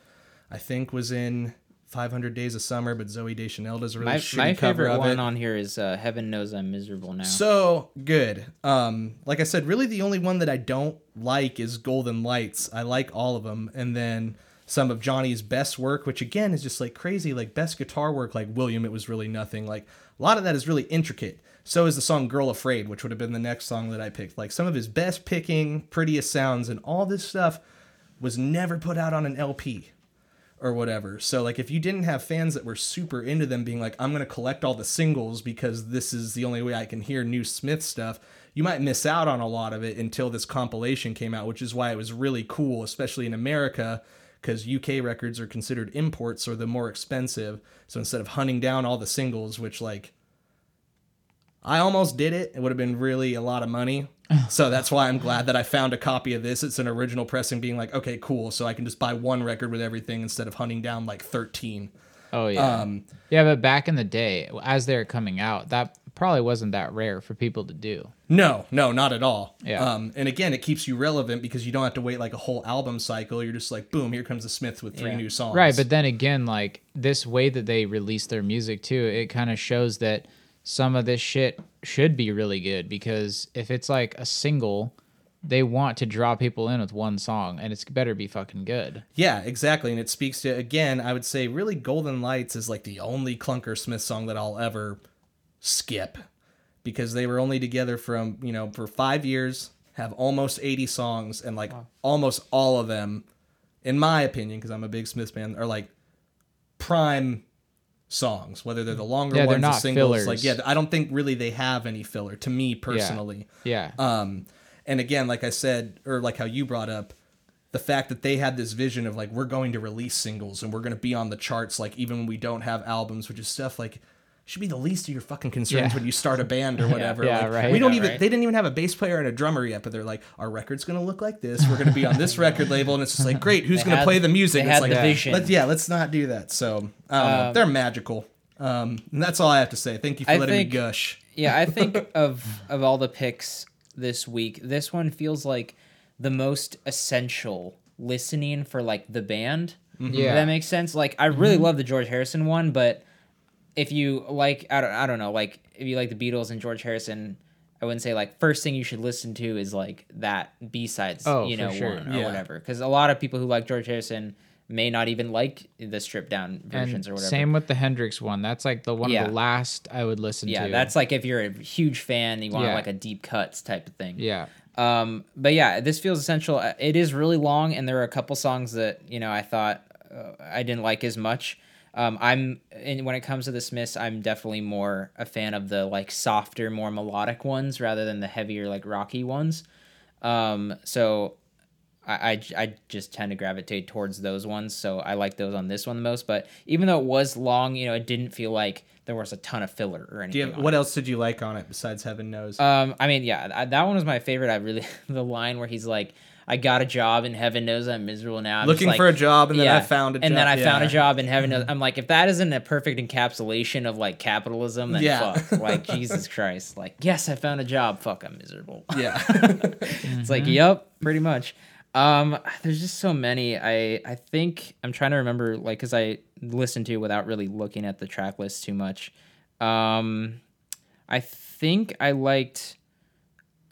I think was in 500 Days of Summer, but Zooey Deschanel does a really My, shitty my cover favorite of one it. on here is uh, "Heaven Knows I'm Miserable Now." So good. Um, like I said, really the only one that I don't like is Golden Lights. I like all of them, and then some of Johnny's best work, which again is just like crazy, like best guitar work, like William. It was really nothing. Like a lot of that is really intricate. So is the song "Girl Afraid," which would have been the next song that I picked. Like some of his best picking, prettiest sounds, and all this stuff was never put out on an LP or whatever. So like if you didn't have fans that were super into them being like I'm going to collect all the singles because this is the only way I can hear new Smith stuff, you might miss out on a lot of it until this compilation came out, which is why it was really cool especially in America cuz UK records are considered imports or the more expensive. So instead of hunting down all the singles which like I almost did it. It would have been really a lot of money. So that's why I'm glad that I found a copy of this. It's an original pressing, being like, okay, cool. So I can just buy one record with everything instead of hunting down like 13. Oh yeah. Um, yeah, but back in the day, as they're coming out, that probably wasn't that rare for people to do. No, no, not at all. Yeah. Um, and again, it keeps you relevant because you don't have to wait like a whole album cycle. You're just like, boom, here comes the Smiths with three Yeah. new songs. Right, but then again, like this way that they release their music too, it kind of shows that some of this shit should be really good because if it's like a single, they want to draw people in with one song and it's better be fucking good. Yeah, exactly. And it speaks to, again, I would say really Golden Lights is like the only Clunker Smith song that I'll ever skip because they were only together from, you know, for five years, have almost 80 songs, and like almost all of them, in my opinion, because I'm a big Smith fan, are like prime songs, whether they're the longer Yeah, ones, the not singles. fillers. Like, yeah, I don't think really they have any filler to me personally. Yeah. Um, and again, like I said, or like how you brought up, the fact that they had this vision of like we're going to release singles and we're going to be on the charts like even when we don't have albums, which is stuff like should be the least of your fucking concerns Yeah. when you start a band or whatever. Yeah, like, right. We don't Yeah, even right. they didn't even have a bass player and a drummer yet, but they're like, our record's gonna look like this. We're gonna be on this record label, and it's just like, great, who's They gonna had- play the music? they it's had like, the vision. Let's, yeah, let's not do that. So I. Um, They're magical. Um, and that's all I have to say. Thank you for I letting think- me gush. Yeah, I think of of all the picks this week, this one feels like the most essential listening for like the band. If Yeah. that makes sense. Like I really love the George Harrison one, but if you like I don't I don't know, like if you like the Beatles and George Harrison, I wouldn't say like first thing you should listen to is like that B sides, Oh, you know, sure. one or Yeah. whatever. Because a lot of people who like George Harrison may not even like the stripped down versions And or whatever. same with the Hendrix one. That's like the one Yeah. of the last I would listen yeah, to. Yeah, that's like if you're a huge fan, and you want Yeah. like a deep cuts type of thing. yeah. Um, but yeah, this feels essential. Uh, It is really long, and there are a couple songs that you know I thought uh, I didn't like as much. Um, I'm and when it comes to the Smiths, I'm definitely more a fan of the like softer, more melodic ones rather than the heavier like rocky ones. Um, so I, I, I just tend to gravitate towards those ones. So I like those on this one the most. But even though it was long, you know, it didn't feel like there was a ton of filler or anything. Have, what it. else did you like on it besides Heaven Knows? Um, I mean, yeah, th- that one was my favorite. I really the line where he's like, "I got a job, and heaven knows I'm miserable now." I'm Looking like- for a job, and then I found a job. and then. I found a job, and heaven knows. I'm like, if that isn't a perfect encapsulation of like capitalism, then Yeah. fuck, like Jesus Christ, like yes, I found a job. Fuck, I'm miserable. yeah. It's like, yep, pretty much. Um, there's just so many. I I think I'm trying to remember, like, cause I listened to without really looking at the track list too much. Um, I think I liked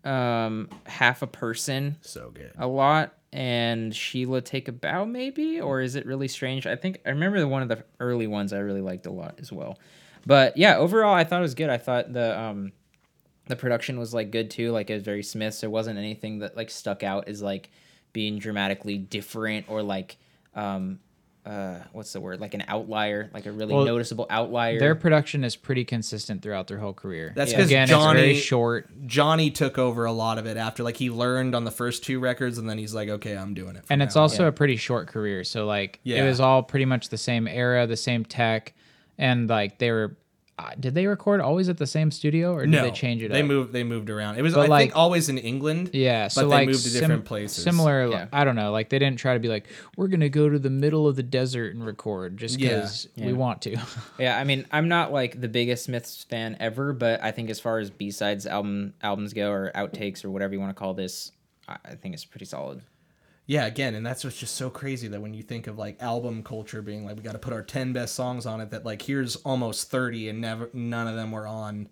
um half a person so good. a lot and Sheila take a bow maybe or is it really strange? I think I remember the one of the early ones I really liked a lot as well. But yeah, overall I thought it was good. I thought the um the production was like good too, like it was very Smiths. There wasn't anything that like stuck out as like being dramatically different or like um uh what's the word? Like an outlier, like a really Well, noticeable outlier. Their production is pretty consistent throughout their whole career. That's because again, Johnny- it's very short. Johnny took over a lot of it after like he learned on the first two records, and then he's like, okay, I'm doing it. and it's now on." also a pretty short career so like it was all pretty much the same era the same tech and like they were uh, did they record always at the same studio or did no, they change it They up? moved. They moved around. It was But, I like- think always in England. yeah so but they like moved to sim- different places. similar Yeah. i don't know like they didn't try to be like we're gonna go to the middle of the desert and record just Yeah. because we Yeah. want to Yeah, I mean, I'm not like the biggest Smiths fan ever, but I think as far as B sides album albums go or outtakes or whatever you want to call this, I, I think it's pretty solid. Yeah, again, and that's what's just so crazy that when you think of like album culture being like we got to put our 10 best songs on it that like here's almost 30 and never none of them were on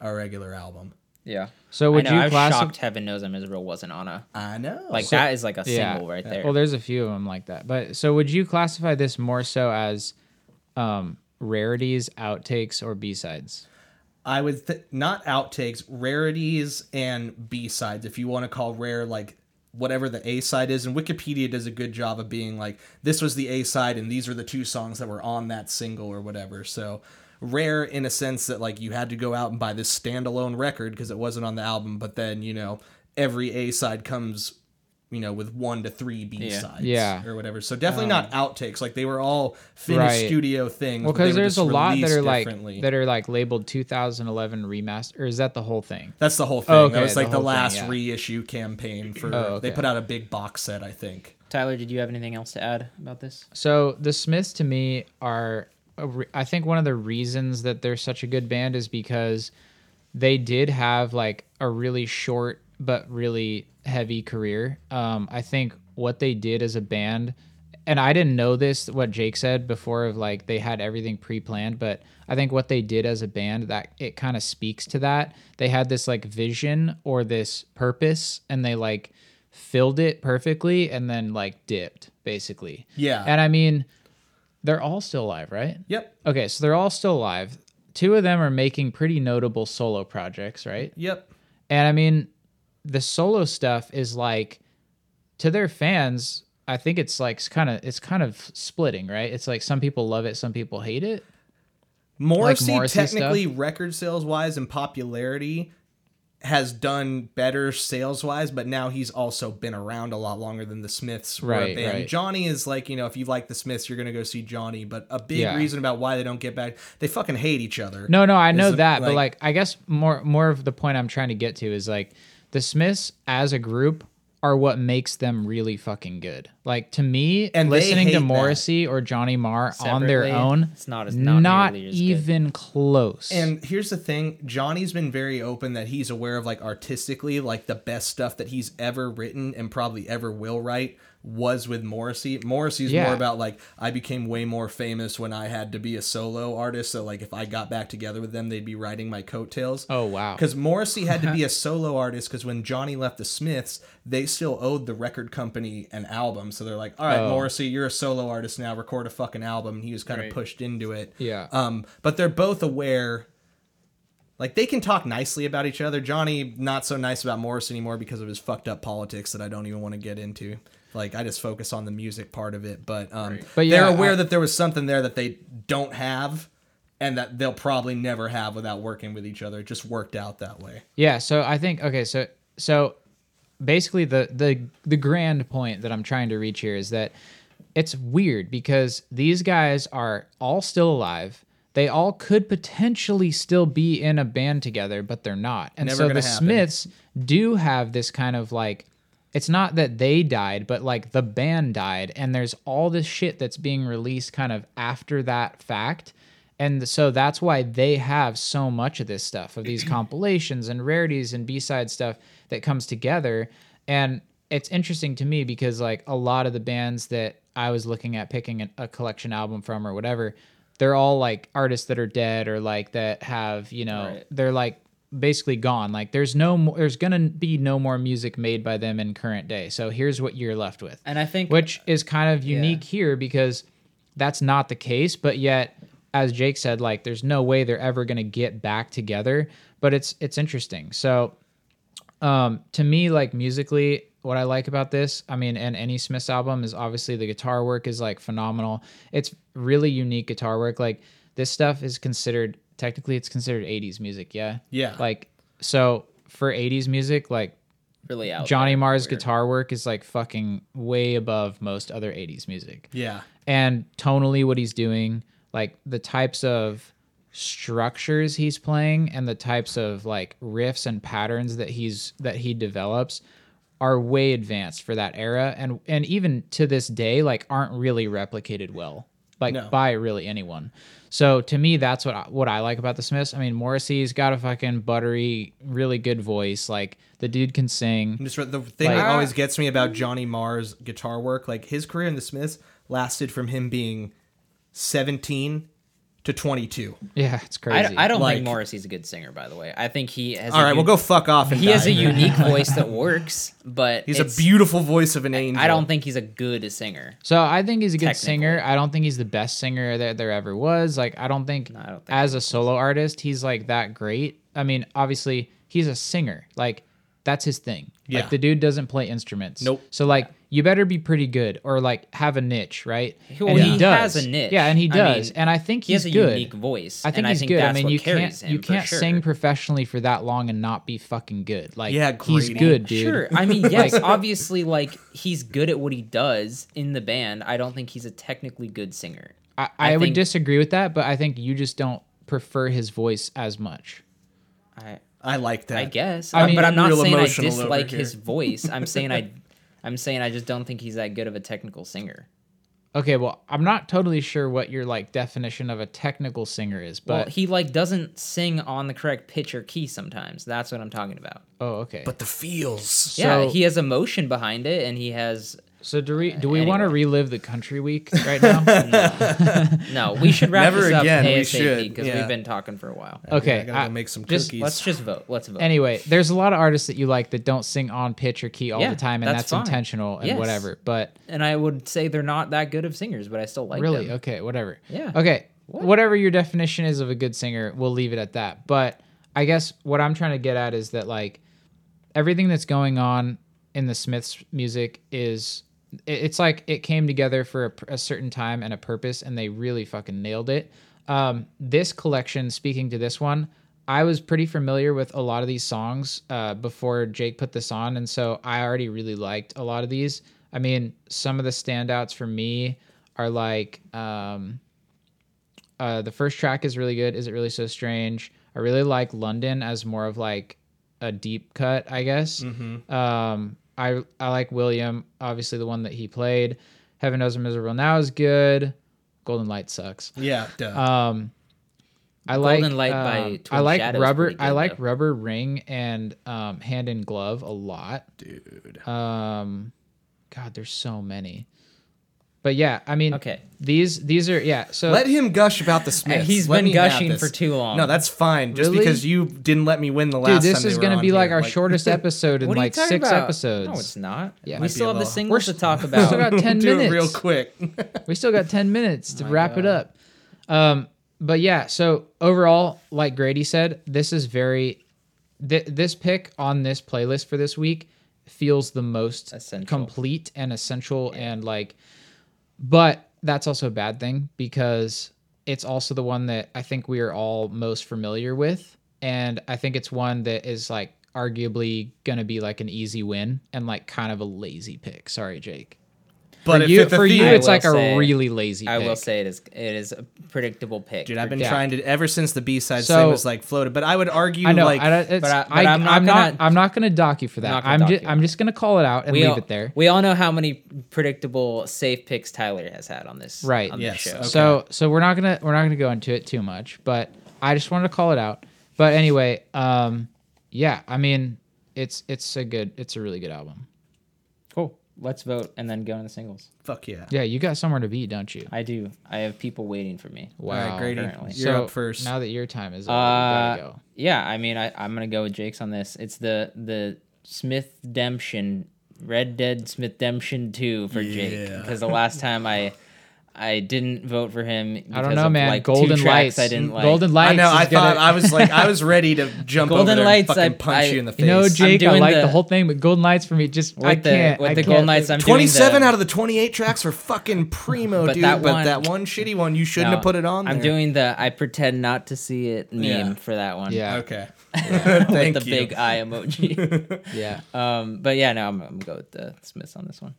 a regular album. Yeah. so would I know, you I was classify shocked Heaven Knows I'm Miserable wasn't on a I know. like that is like a single right there. Well, there's a few of them like that. But so would you classify this more so as um, rarities, outtakes, or B sides? I would th- not outtakes, rarities and B-sides if you want to call rare like whatever the A side is and Wikipedia does a good job of being like this was the A side and these are the two songs that were on that single or whatever. So rare in a sense that like you had to go out and buy this standalone record because it wasn't on the album, but then, you know, every A side comes you know, with one to three B sides, Yeah. or whatever. So definitely not um, outtakes. Like they were all finished Right. studio things. Well, because there's a lot that are like that are like labeled 2011 remaster, or is that the whole thing? That's the whole thing. Oh, that was like the, whole thing, last yeah. reissue campaign oh, for. Oh, okay. They put out a big box set, I think. Tyler, did you have anything else to add about this? So the Smiths to me are, re- I think one of the reasons that they're such a good band is because they did have like a really short but really heavy career. Um, I think what they did as a band, and I didn't know this what Jake said before of like they had everything pre-planned, but I think what they did as a band that it kind of speaks to that. They had this like vision or this purpose, and they like filled it perfectly, and then like dipped basically. Yeah. And I mean, they're all still alive, right? Yep. Okay, so they're all still alive. Two of them are making pretty notable solo projects, right? Yep. And I mean, the solo stuff is like to their fans, I think it's like kind of it's kind of splitting, right? It's like some people love it, some people hate it. Morrissey, Morrissey technically, record sales wise and popularity, has done better sales wise, but now he's also been around a lot longer than the Smiths were a Right, band. right. Johnny is like, you know, if you like the Smiths, you're gonna go see Johnny. But a big Yeah. reason about why they don't get back, they fucking hate each other. No, no, I know that, but like- like I guess more more of the point I'm trying to get to is like the Smiths as a group are what makes them really fucking good. Like to me, And listening hate to that. Morrissey or Johnny Marr on their own, it's not as- not not nearly as good. even close. And here's the thing, Johnny's been very open that he's aware of like artistically, like the best stuff that he's ever written and probably ever will write was with Morrissey. Morrissey's Yeah. more about like I became way more famous when I had to be a solo artist, so like if I got back together with them, they'd be writing my coattails. oh wow, Because Morrissey had to be a solo artist because when Johnny left the Smiths, they still owed the record company an album. So they're like, all right, Oh. Morrissey, you're a solo artist now, record a fucking album. And he was kind of Right. pushed into it. Yeah. Um, but they're both aware. Like they can talk nicely about each other. Johnny not so nice about Morris anymore because of his fucked up politics that I don't even want to get into. Like I just focus on the music part of it. But um, But they're yeah, aware I- that there was something there that they don't have, and that they'll probably never have without working with each other. It just worked out that way. Yeah, so I think okay, so so basically the the the grand point that I'm trying to reach here is that it's weird because these guys are all still alive. They all could potentially still be in a band together, but they're not. And Never so the happen. Smiths do have this kind of like it's not that they died, but like the band died and there's all this shit that's being released kind of after that fact. And so that's why they have so much of this stuff, of these compilations and rarities and B-side stuff that comes together. And it's interesting to me because like a lot of the bands that I was looking at picking a, a collection album from or whatever, they're all like artists that are dead or like that have, you know, Right. they're like basically gone. Like there's no more, there's gonna be no more music made by them in current day. So here's what you're left with. And I think which is kind of unique here because that's not the case but yet as jake said like there's no way they're ever going to get back together but it's it's interesting. So um to me like musically what i like about this i mean and any smiths album is obviously the guitar work is like phenomenal. It's really unique guitar work. Like this stuff is considered technically it's considered 80s music yeah Yeah. like so for 80s music like really out Johnny there. Marr's Weird. guitar work is like fucking way above most other 80s music. Yeah. And tonally, what he's doing, like the types of structures he's playing and the types of like riffs and patterns that he's that he develops are way advanced for that era and and even to this day like aren't really replicated well like No. by really anyone so to me that's what I, what I like about the Smiths. I mean Morrissey's got a fucking buttery really good voice. Like the dude can sing. Just the thing Like- that always gets me about Johnny Marr's guitar work, like his career in the Smiths lasted from him being 17 to 22. yeah it's I, crazy I don't Like- think Morrissey's a good singer, by the way. I think he has. All a right, un- well, go fuck off. And He has die. a unique voice that works, but He's a beautiful voice of an angel. I don't think he's a good singer. So I think he's a good singer. I don't think he's the best singer that there ever was. Like I don't think, I don't think as a solo artist he's like that great. I mean, obviously he's a singer. Like that's his thing. Yeah. Like the dude doesn't play instruments. Nope. So like you better be pretty good or like have a niche, right? Well, and he has a niche. Yeah, and he I does. mean, and I think he's He he's has a good. unique voice. I think and he's I think good. I mean, you can't you can't sure. sing professionally for that long and not be fucking good. Like Yeah, he's good, dude. Sure. I mean, yes, obviously, like he's good at what he does in the band. I don't think he's a technically good singer. I, I I, would think- disagree with that, but I think you just don't prefer his voice as much. I I like that. I guess. I I mean, but I'm not saying I dislike his voice. I'm saying I, I'm saying I just don't think he's that good of a technical singer. Okay, well, I'm not totally sure what your like definition of a technical singer is, Well, but he like doesn't sing on the correct pitch or key sometimes. That's what I'm talking about. oh, okay. But the feels. yeah, So- he has emotion behind it, and he has. So do we do we want to relive the country week right now? No, we should wrap Never this up again, we ASAP should, because yeah. we've been talking for a while. okay, I gotta I- go make some just- cookies. Let's just vote. Let's vote. anyway, there's a lot of artists that you like that don't sing on pitch or key all Yeah, the time, and that's that's, intentional and Yes. whatever. But and I would say they're not that good of singers, but I still like really, them. Really? Okay, whatever. Yeah. Okay, whatever your definition is of a good singer, we'll leave it at that. But I guess what I'm trying to get at is that like everything that's going on in the Smiths music is it- it's like it came together for a, a certain time and a purpose, and they really fucking nailed it. Um, this collection, speaking to this one, I was pretty familiar with a lot of these songs uh, before Jake put this on, and so I already really liked a lot of these. I mean, some of the standouts for me are like um, uh, the first track is really good. Is it really so strange? I really like London as more of like a deep cut, I guess. Um, I I like William, obviously the one that he played. Heaven knows I'm miserable now is good. Golden Light sucks. Yeah, duh. Um, I like Golden Light by um, Twin I like Shadow's rubber. pretty I like though. rubber ring and um, hand in glove a lot. dude. Um, God, there's so many. But yeah, I mean, Okay. These these are yeah. So Let him gush about the Smiths. he's Let been gushing for too long. No, that's fine. Just Really? because you didn't let me win the last. dude, last this time is gonna be like here. our shortest episode in What are you like talking six about? episodes. No, it's not. Yeah. we Might still be a have the little- singles to talk about. we still got ten Do minutes. it real quick. we still got 10 minutes to my wrap it up um but yeah so overall like grady said this is very th- this pick on this playlist for this week feels the most Essential. complete and essential and like but that's also a bad thing because it's also the one that i think we are all most familiar with. And i think it's one that is like arguably gonna be like an easy win and like kind of a lazy pick. Sorry jake But for it you, fit the for you theme. it's will like a really lazy I pick. will say it is it is a predictable pick. Dude, I've been Yeah. trying to ever since the B side So- was like floated. But I would argue I know. like I, don't- it's, But I- I, but I'm not I'm not. gonna- I'm not going to dock you for that. not gonna I'm dock just. you. I'm just going to call it out and we leave all, it there. We all know how many predictable safe picks Tyler has had on this Right. on Yes, this show. okay. So so we're not gonna we're not gonna go into it too much, but I just wanted to call it out. But anyway, um, yeah. I mean, it's it's a good. It's a really good album. Cool. Let's vote and then go on the singles. fuck yeah. Yeah, you got somewhere to be, don't you? I do. I have people waiting for me. Wow. All right, Grady, currently. you're so up first. now that your time is over, you Uh, gotta go. yeah. I mean, I I'm gonna go with Jake's on this. It's the the Smith Demption, Red Dead Smith Demption two for Jake because the last time I. I didn't vote for him. Because I don't know, of, man. Like, Golden Lights. I didn't like. Golden Lights. I know. is I gonna- thought I was like I was ready to jump over Golden there Lights, and fucking I- punch I- you in the face. You know, Jake, I like the, the- whole thing, but Golden Lights for me just with I the can't. with I the can't. Golden Lights. I'm doing Twenty-seven the, out of the twenty-eight tracks are fucking primo, But dude. that but one- that one shitty one, you shouldn't No, have put it on. I'm doing the I pretend not to see it meme Yeah. for that one. Yeah. Okay. with Thank the you. big eye emoji. Yeah. um, but yeah, no, I'm, I'm gonna go with the Smiths on this one.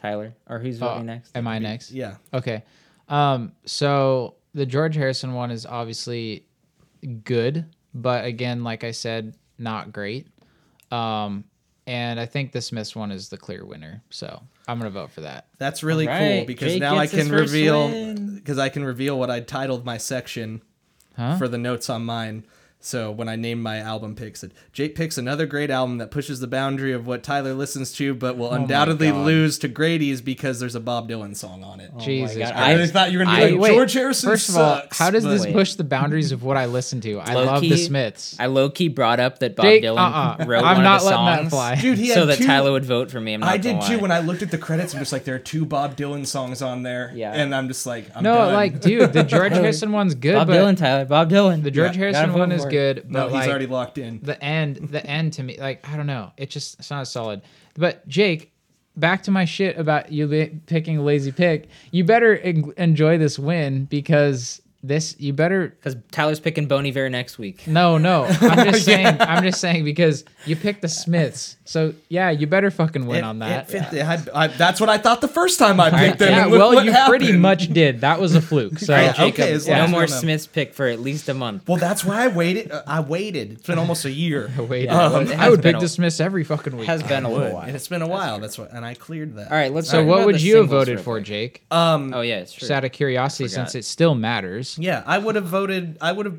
Tyler, or who's Oh, voting next? Am I next? Yeah. Okay. Um, so the George Harrison one is obviously good, but again, like I said, not great. Um, and I think the Smiths one is the clear winner. So I'm gonna vote for that. That's really cool because Jake now I can reveal because I can reveal what I titled my section Huh? for the notes on mine. So when I named my album picks it, Jake picks another great album that pushes the boundary of what Tyler listens to, but will Oh undoubtedly lose to Grady's because there's a Bob Dylan song on it. Oh Jesus. God. Christ. I really thought you were gonna be I- like Wait, George Harrison. First of all, how does this Wait. push the boundaries of what I listen to? I Low love the Smiths. I low key brought up that Bob Jake, Dylan uh-uh. wrote I'm one not of the letting that songs, fly. Dude, he so had that two- Tyler would vote for me. I'm not I did too. When I looked at the credits, I'm just like, there are two Bob Dylan songs on there. Yeah. And I'm just like, I'm no, done. like, dude, the George Harrison one's good, Bob Dylan, Tyler, Bob Dylan. the George Harrison one is good. no, he's like, already locked in. the end the end to me like i don't know it just it's not solid but jake back to my shit about you picking a lazy pick you better en- enjoy this win because this you better Because Tyler's picking Bon Iver next week. no no i'm just saying i'm just saying because you picked the smiths so yeah you better fucking win It- on that it fit- it had- I- that's what I thought the first time I picked them. yeah and look well what you pretty happened. much did that was a fluke so Yeah, Jacob, okay, as long no as more don't know. Smith's pick for at least a month. Well, that's why I waited. Uh, I waited. It's been almost a year. wait Yeah, um, it i has would been pick a- the smiths every fucking week Has been a little while. and it's been a while. That's what, and I cleared that. All right, let's. so talk what about would the you have singles voted real for quick. jake Um. Oh yeah, it's true. just out of curiosity Forgot. since it still matters Yeah, I would have voted. I would have.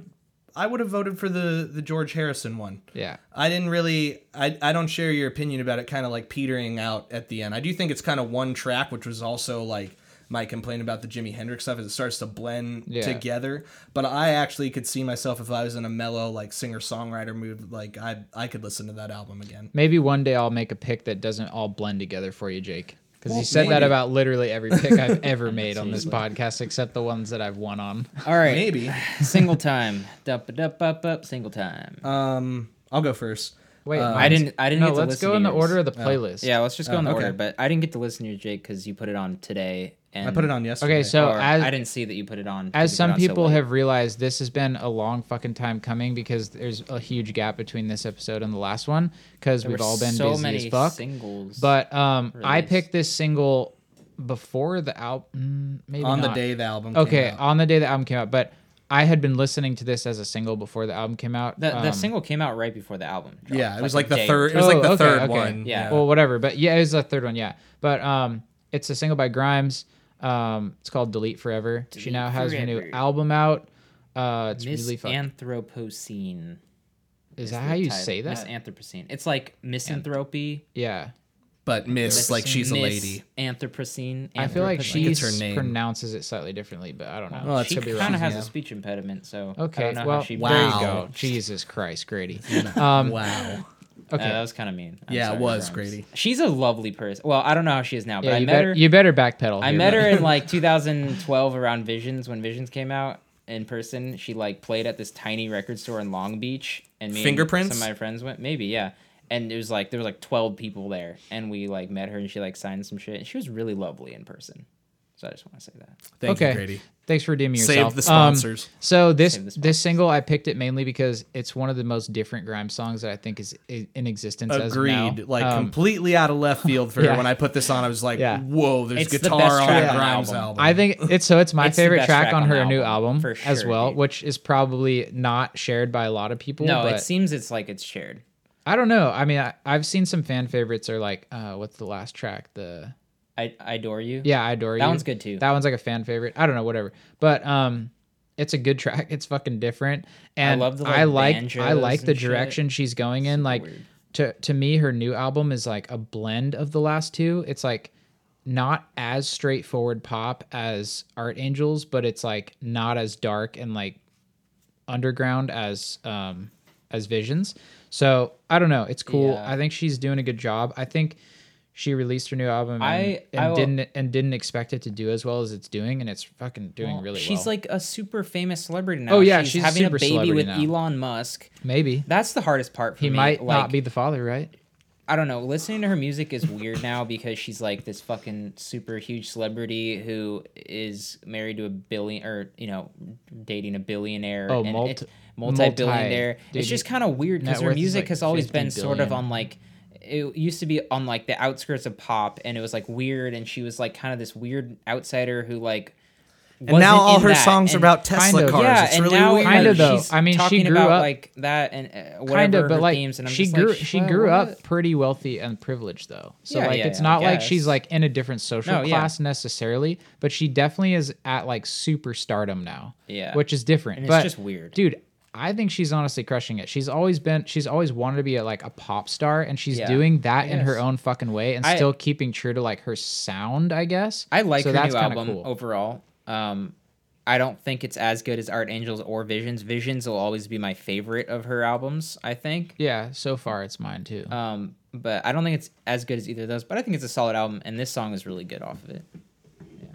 I would have voted for the the George Harrison one. yeah I didn't really. I I don't share your opinion about it. Kind of like petering out at the end. I do think it's kind of one track, which was also like my complaint about the Jimi Hendrix stuff is it starts to blend Yeah. together. But I actually could see myself if I was in a mellow like singer songwriter mood, like I I could listen to that album again. Maybe one day I'll make a pick that doesn't all blend together for you, Jake. Because you Well, said that about literally every pick I've ever made on this podcast, except the ones that I've won on. All right, Maybe. single time. Dup dup up up. Single time. Um, I'll go first. Wait, Uh, I didn't. I didn't. No, get to let's listen go to in the order of the playlist. Yeah, let's just go Oh, in the okay. order. But I didn't get to listen to your Jake because you put it on today. And I put it on yesterday. Okay, so as I didn't see that you put it on. as you put it some on people late. have realized, this has been a long fucking time coming because there's a huge gap between this episode and the last one because we've all been so busy many as fuck. singles. But um, I picked this single before the album. Maybe on the day the album. came Okay, out. on the day the album came out, but I had been listening to this as a single before the album came out. the, the Um, single came out right before the album. dropped, yeah, it was like the third. It two. was like the Oh, okay, third okay. one. Yeah. Well, whatever. But yeah, it was the third one. Yeah, but um, it's a single by Grimes. Um, it's called "Delete Forever." she now has her new album out. Uh, it's Miss really fun. Anthropocene. Is the that how you title. say Miss that? Anthropocene. It's like misanthropy. Yeah, but Miss like she's a lady. Anthropocene. I feel like Anthropocene. she it's her name. pronounces it slightly differently, but I don't know. Well, that's she could be kind of has yeah. a speech impediment, so I Okay, don't know well, how she there you Wow. go. Jesus Christ, Grady. Um, Wow. okay, Uh, that was kind of mean. I'm Yeah, it was, Grimes. Grady. She's a lovely person. Well, I don't know how she is now, but yeah, I you met better her. you better backpedal. I here, met her in like 2012 around Visions when Visions came out in person. She like played at this tiny record store in Long Beach, and me Fingerprints? and some of my friends went. Maybe yeah. And it was like there was like 12 people there, and we like met her, and she like signed some shit. And she was really lovely in person. So I just want to say that. Thank okay. you, Grady. Thanks for redeeming Save yourself. the Um, sponsors. so this Save the this single I picked it mainly because it's one of the most different Grimes songs that I think is i- in existence as of now. Agreed. Like Um, completely out of left field for yeah. her. When I put this on, I was like, Yeah. "Whoa, there's It's guitar on the on the Grimes album. album." I think it's so it's my It's favorite track, track on on her the new album, album for as well, dude. which is probably not shared by a lot of people. No, but it seems it's like it's shared. I don't know. I mean, I, I've seen some fan favorites are like, uh, what's the last track? The I, I adore you. yeah, I adore you. That one's good too. That one's like a fan favorite. I don't know, whatever. But um, it's a good track. It's fucking different, and I love the, I like, like I like the and shit. direction she's going in. Like weird. to to me, her new album is like a blend of the last two. It's like not as straightforward pop as Art Angels, but it's like not as dark and like underground as um as Visions. So I don't know. It's cool. Yeah. I think she's doing a good job. I think she released her new album and, I- and I didn't and didn't expect it to do as well as it's doing, and it's fucking doing Well, really she's well. She's like a super famous celebrity now. Oh, yeah, she's, she's having a super baby with now. Elon Musk. maybe That's the hardest part for he me. might like, not be the father, right? I don't know. Listening to her music is weird now because she's like this fucking super huge celebrity who is married to a billion or you know dating a billionaire. Oh, and multi- it- multi-billionaire. multi- it's just kind of weird because her music like has always 50 been sort of on like. It used to be on like the outskirts of pop, and it was like weird, and she was like kind of this weird outsider who like. and now all her that, songs are about Tesla kind of. cars. yeah, it's and really now weird. Kinda like, though. she's I mean, she grew about up- like that and uh, whatever Kind of, but her like themes, and I'm she just grew like, she grew what?" up pretty wealthy and privileged though. So Yeah, like yeah, it's yeah, I not like she's like in a different social No, yeah. class necessarily, but she definitely is at like super stardom now. Yeah. which is different. And it's but just weird. dude. I think she's honestly crushing it. She's always been, she's always wanted to be a, like a pop star, and she's Yeah, doing that I in her own fucking way, and I- still keeping true to like her sound. I guess. I like So her that's new album cool. overall. Um, I don't think it's as good as Art Angels or Visions. Visions will always be my favorite of her albums. I think. Yeah, so far it's mine too. Um, but I don't think it's as good as either of those. But I think it's a solid album, and this song is really good off of it.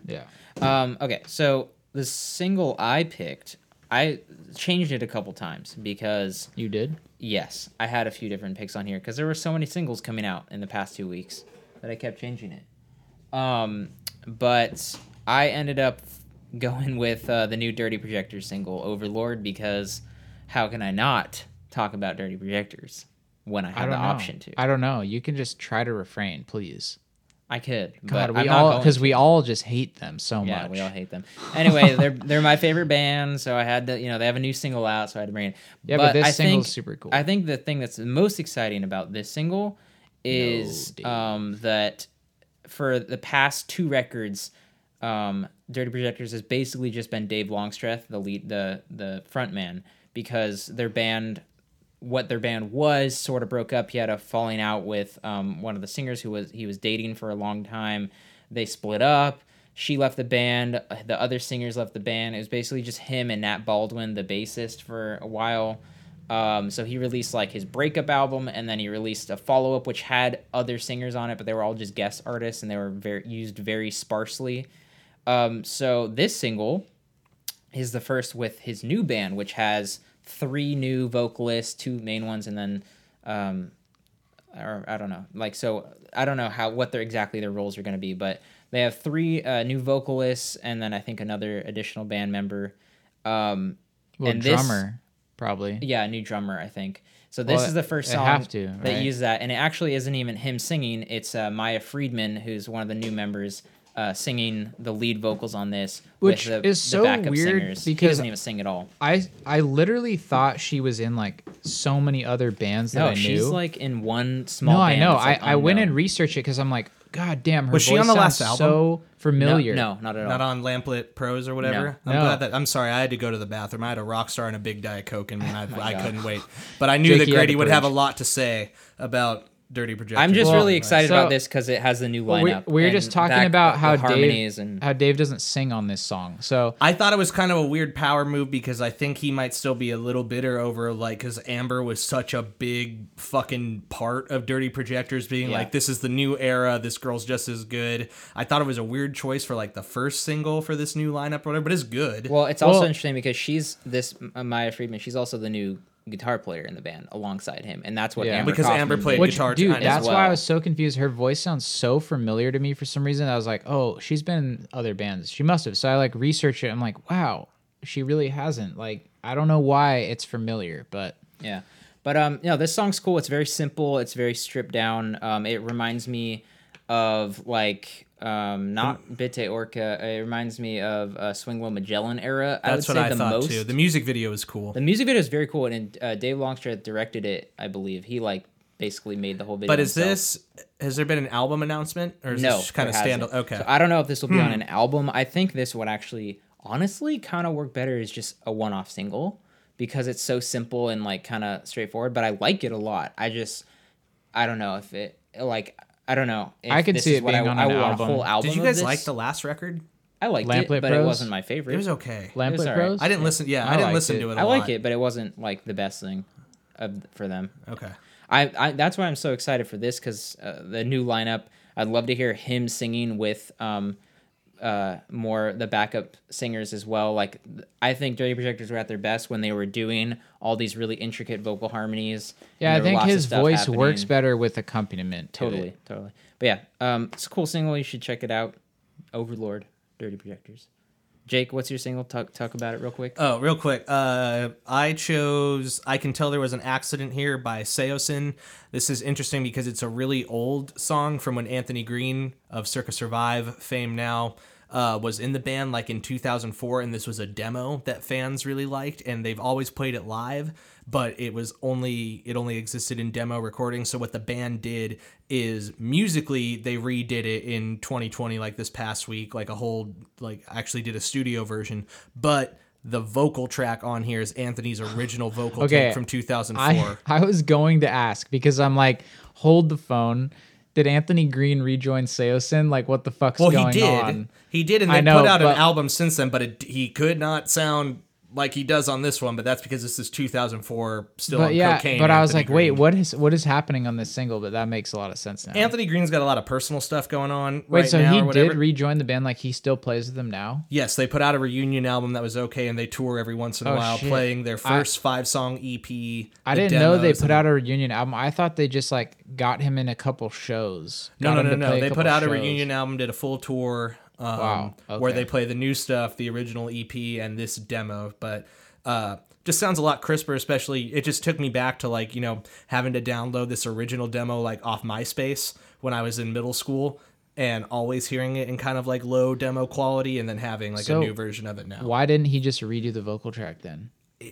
yeah. Um, okay, so the single I picked, I changed it a couple times because You did? yes, I had a few different picks on here because there were so many singles coming out in the past two weeks that I kept changing it. Um, but I ended up going with uh, the new Dirty Projectors single, Overlord, because how can I not talk about Dirty Projectors when I I have don't the know. option to? I don't know. You can just try to refrain, please. I could, God, but we all because we all just hate them so Yeah, much. we all hate them. Anyway, they're they're my favorite band, so I had to, you know, they have a new single out, so I had to bring it. Yeah, but this I single's think, super cool. I think the thing that's the most exciting about this single is dude. um, that for the past two records, um, Dirty Projectors has basically just been Dave Longstreth, the lead, the the front man, because their band, what their band was, sort of broke up. He had a falling out with um, one of the singers who was he was dating for a long time. They split up. She left the band. The other singers left the band. It was basically just him and Nat Baldwin, the bassist, for a while. Um, so he released like his breakup album, and then he released a follow up which had other singers on it, but they were all just guest artists, and they were very used very sparsely. Um, so this single is the first with his new band, which has three new vocalists, two main ones, and then um, or I don't know. Like so, I don't know how what their exactly their roles are going to be, but they have three uh, new vocalists and then I think another additional band member. Um, Well, and this- drummer probably. yeah, a new drummer, I think. So this Well, is the first song have to, that right? uses that, and it actually isn't even him singing. It's uh, Maia Friedman, who's one of the new members, uh, singing the lead vocals on this, Which with the, is the so backup weird singers. he because- doesn't even sing at all. I I literally thought she was in like so many other bands that No, I knew. she's like in one small. no, I know. that's, I, I went and researched it because I'm like, God damn, her Was she voice on the sounds last album? so familiar. No, no, not at all. Not on Lamp Lit Prose or whatever. I'm No. glad that. I'm sorry, I had to go to the bathroom. I had a rock star and a big diet coke, and I, I God. couldn't wait. But I knew Jake, that Grady would have a lot to say about Dirty Projector. I'm just Well, really excited so- about this because it has the new Well, we- lineup. we were and just talking back- about how harmonies Dave and how Dave doesn't sing on this song. So I thought it was kind of a weird power move because I think he might still be a little bitter over like because Amber was such a big fucking part of Dirty Projectors being Yeah. like this is the new era. This girl's just as good. I thought it was a weird choice for like the first single for this new lineup or whatever, but it's good. Well, it's also Well- interesting because she's this uh, Maia Friedman. She's also the new guitar player in the band alongside him, and that's what Yeah. Amber Because Coffman Amber did. played Which, guitar dude, as that's why. I was so confused. Her voice sounds so familiar to me for some reason. I was like, oh, she's been in other bands. She must have. So I like researched it. I'm like, wow, she really hasn't. Like, I don't know why it's familiar, but Yeah. But um, you know, this song's cool. It's very simple. It's very stripped down. Um, it reminds me of like um, not Bitte Orca. It reminds me of uh, Swing Lo Magellan era. I would That's what say I the thought most. too. The music video is cool. The music video is very cool, and uh, Dave Longstreth directed it. I believe he like basically made the whole video. But is himself. this has there been an album announcement or is no this kind of there. Okay, So I don't know if this will be on an album. I think this would actually, honestly, kind of work better as just a one-off single because it's so simple and like kind of straightforward. But I like it a lot. I just, I don't know if it like. I don't know. if I could see is it being I, on I an want album. A whole album. Did you guys like the last record? I liked Lamp Lit it, but Prose? it wasn't my favorite. It was okay. Lamp Lit alright. Prose. I didn't listen. Yeah, I I, didn't listen it. to it. I I like it, but it wasn't like the best thing of, for them. Okay. I, I that's why I'm so excited for this because uh, the new lineup. I'd love to hear him singing with um, uh, more the backup singers as well. Like I think Dirty Projectors were at their best when they were doing all these really intricate vocal harmonies. Yeah, I and there were think his voice happening. works better with accompaniment. To Totally, It. totally. But yeah, um, it's a cool single. You should check it out. Overlord, Dirty Projectors. Jake, what's your single? Talk talk about it real quick. Oh, real quick. Uh, I chose I Can Tell There Was an Accident Here by Saosin. This is interesting because it's a really old song from when Anthony Green of Circa Survive fame now uh, was in the band like in 2004 and this was a demo that fans really liked and they've always played it live but it was only it only existed in demo recording so what the band did is musically they redid it in 2020 like this past week like a whole like actually did a studio version. But the vocal track on here is Anthony's original vocal Okay, take from 2004 I I was going to ask because I'm like, hold the phone. Did Anthony Green rejoin Saosin? Like, what the fuck's well, going he did. on? He did, and they know, put out an album since then. But it, he could not sound like he does on this one. But that's because this is 2004, still But on yeah, cocaine. but I was Anthony like, wait, what is what is happening on this single? But that makes a lot of sense now. Anthony Green's got a lot of personal stuff going on wait, right so now. he did rejoin the band? Like he still plays with them now? Yes, they put out a reunion album that was okay, and they tour every once in a Oh, while, shit. playing their I- first five song EP. I didn't know they put out a reunion album. I thought they just like got him in a couple shows. No, no, no, no. They put out a reunion album, did a full tour, um, Wow, where they play the new stuff, the original EP, and this demo. But uh, just sounds a lot crisper. Especially, it just took me back to like you know having to download this original demo like off MySpace when I was in middle school. And always hearing it in kind of like low demo quality, and then having like So, a new version of it now. Why didn't he just redo the vocal track then?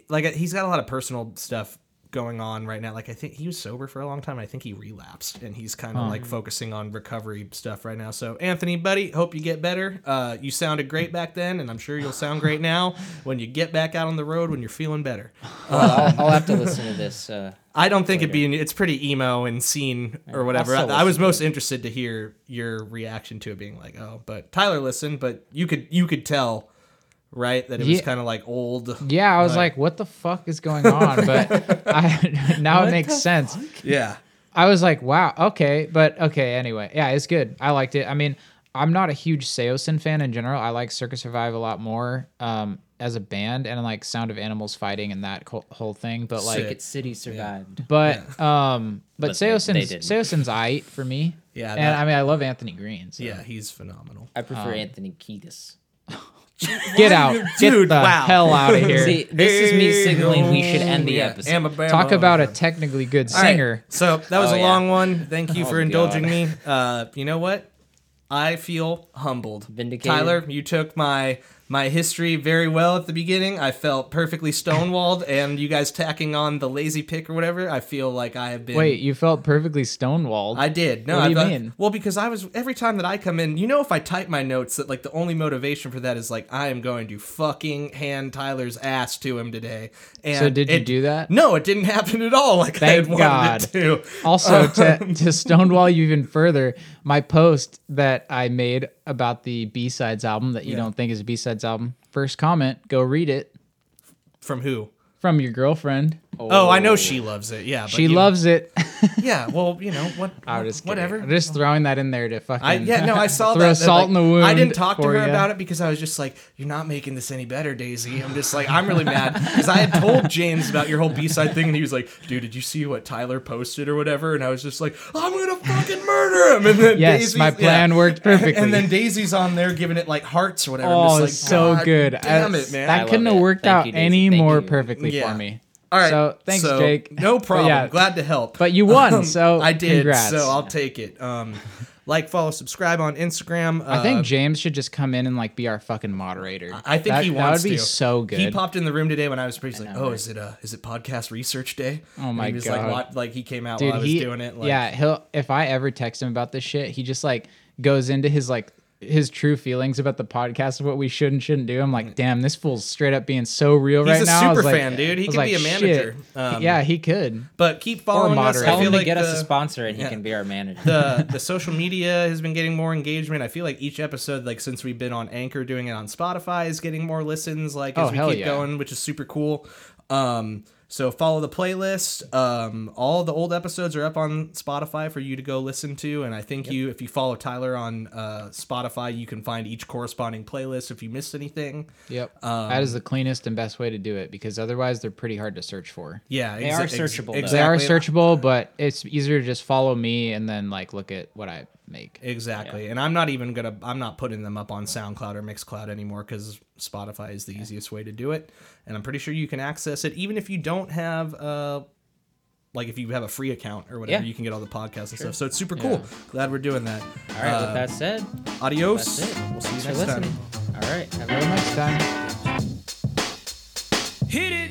like he's got a lot of personal stuff going on right now. Like I think he was sober for a long time. I think he relapsed, and he's kind of like focusing on recovery stuff right now. So Anthony, buddy, hope you get better. Uh, you sounded great back then, and I'm sure you'll sound great now when you get back out on the road when you're feeling better. Well, I'll, I'll have to listen to this. Uh, I don't think it'd be. It's pretty emo and scene or whatever. I, I was listen most interested to hear your reaction to it, being like, "Oh," but Tyler listened, but you could you could tell, right, that it was Yeah. kind of like old. Yeah, I was Right. like, what the fuck is going on? But I, now it makes sense. Yeah. I was like, wow, okay, but okay, anyway, yeah, it's good. I liked it. I mean, I'm not a huge Saosin fan in general. I like Circa Survive a lot more um, as a band, and like Sound of Animals fighting and that co- whole thing. But like, Circuit City survived. but um, but, But Saosin's they. Saosin's aight for me. Yeah, and that- I mean I love Anthony Green. So. Yeah, he's phenomenal. I prefer Um, Anthony Kiedis. get out, get the wow. hell out of here. See, this is me signaling we should end the Yeah, episode. Alabama. Talk about a technically good All right, singer. So that was Oh, a yeah. long one. Thank you Oh, for indulging God. me. Uh, you know what? I feel humbled. Vindicated. Tyler, you took my my history very well at the beginning. I felt perfectly stonewalled, and you guys tacking on the lazy pick or whatever. I feel like I have been. Wait, you felt perfectly stonewalled. I did. No, What do I you thought- mean? Well, because I was every time that I come in, you know, if I type my notes, that like the only motivation for that is like I am going to fucking hand Tyler's ass to him today. And So did you it- do that? No, it didn't happen at all. Like I had Thank wanted it to. Also, to, to stonewall you even further, my post that I made about the B sides album that you Yeah. don't think is a B sides album. First comment, go read it From who? from your girlfriend. Oh, I know oh. she loves it. Yeah, but she you- loves it. Yeah, well, you know what? I'm just kidding. whatever. I'm just throwing that in there to fucking. I yeah no I saw Throw that, that, salt like, in the wound. I didn't talk to her ya. about it because I was just like you're not making this any better Daisy I'm just like I'm really mad because I had told James about your whole B side thing and he was like dude did you see what Tyler posted or whatever and I was just like I'm gonna fucking murder him and then Yes, Daisy's- my plan worked perfectly. and then Daisy's on there giving it like hearts or whatever I'm Oh, just like, so "God good. damn I- it man That love couldn't have it. worked Thank out you, Daisy. any Thank more you. perfectly Yeah. for me. All right. So thanks, so, Jake. No problem. yeah. Glad to help. But you won, Um, so I did. congrats. So I'll take it. Um, like, follow, subscribe on Instagram. I think Uh, James should just come in and like be our fucking moderator. I think that, he that would be to. so good. He popped in the room today when I was pretty like, know, "Oh, right? is it uh is it podcast research day?" Oh And my he was God. Like, like he came out Dude, while I was he, doing it. Like, yeah, he'll if I ever text him about this shit, he just like goes into his like his true feelings about the podcast of what we should and shouldn't do. I'm like, damn, this fool's straight up being so real He's right a now. I was super like- fan, dude. He I was could be a manager. shit. Um, yeah, he could. But keep following us. moderator. I Tell feel him to like get us the- a sponsor and yeah. he can be our manager. the the social media has been getting more engagement. I feel like each episode, like since we've been on Anchor doing it on Spotify, is getting more listens. Like as Oh, we hell keep yeah. going, which is super cool. Um, so follow the playlist. Um, all the old episodes are up on Spotify for you to go listen to. And I think you, if you follow Tyler on uh, Spotify, you can find each corresponding playlist if you missed anything. Yep. Um, that is the cleanest and best way to do it because otherwise they're pretty hard to search for. Yeah, They are searchable, though. They are searchable, but it's easier to just follow me and then like look at what I make. Exactly. And I'm not even going to I'm not putting them up on SoundCloud or Mixcloud anymore cuz Spotify is the easiest way to do it. And I'm pretty sure you can access it even if you don't have uh like if you have a free account or whatever, Yeah. you can get all the podcasts and stuff. So it's super cool. Glad we're doing that. All right, Uh, with that said, Adios. that's it. We'll see you Thanks next time. All right, have a Until next time. Hit it.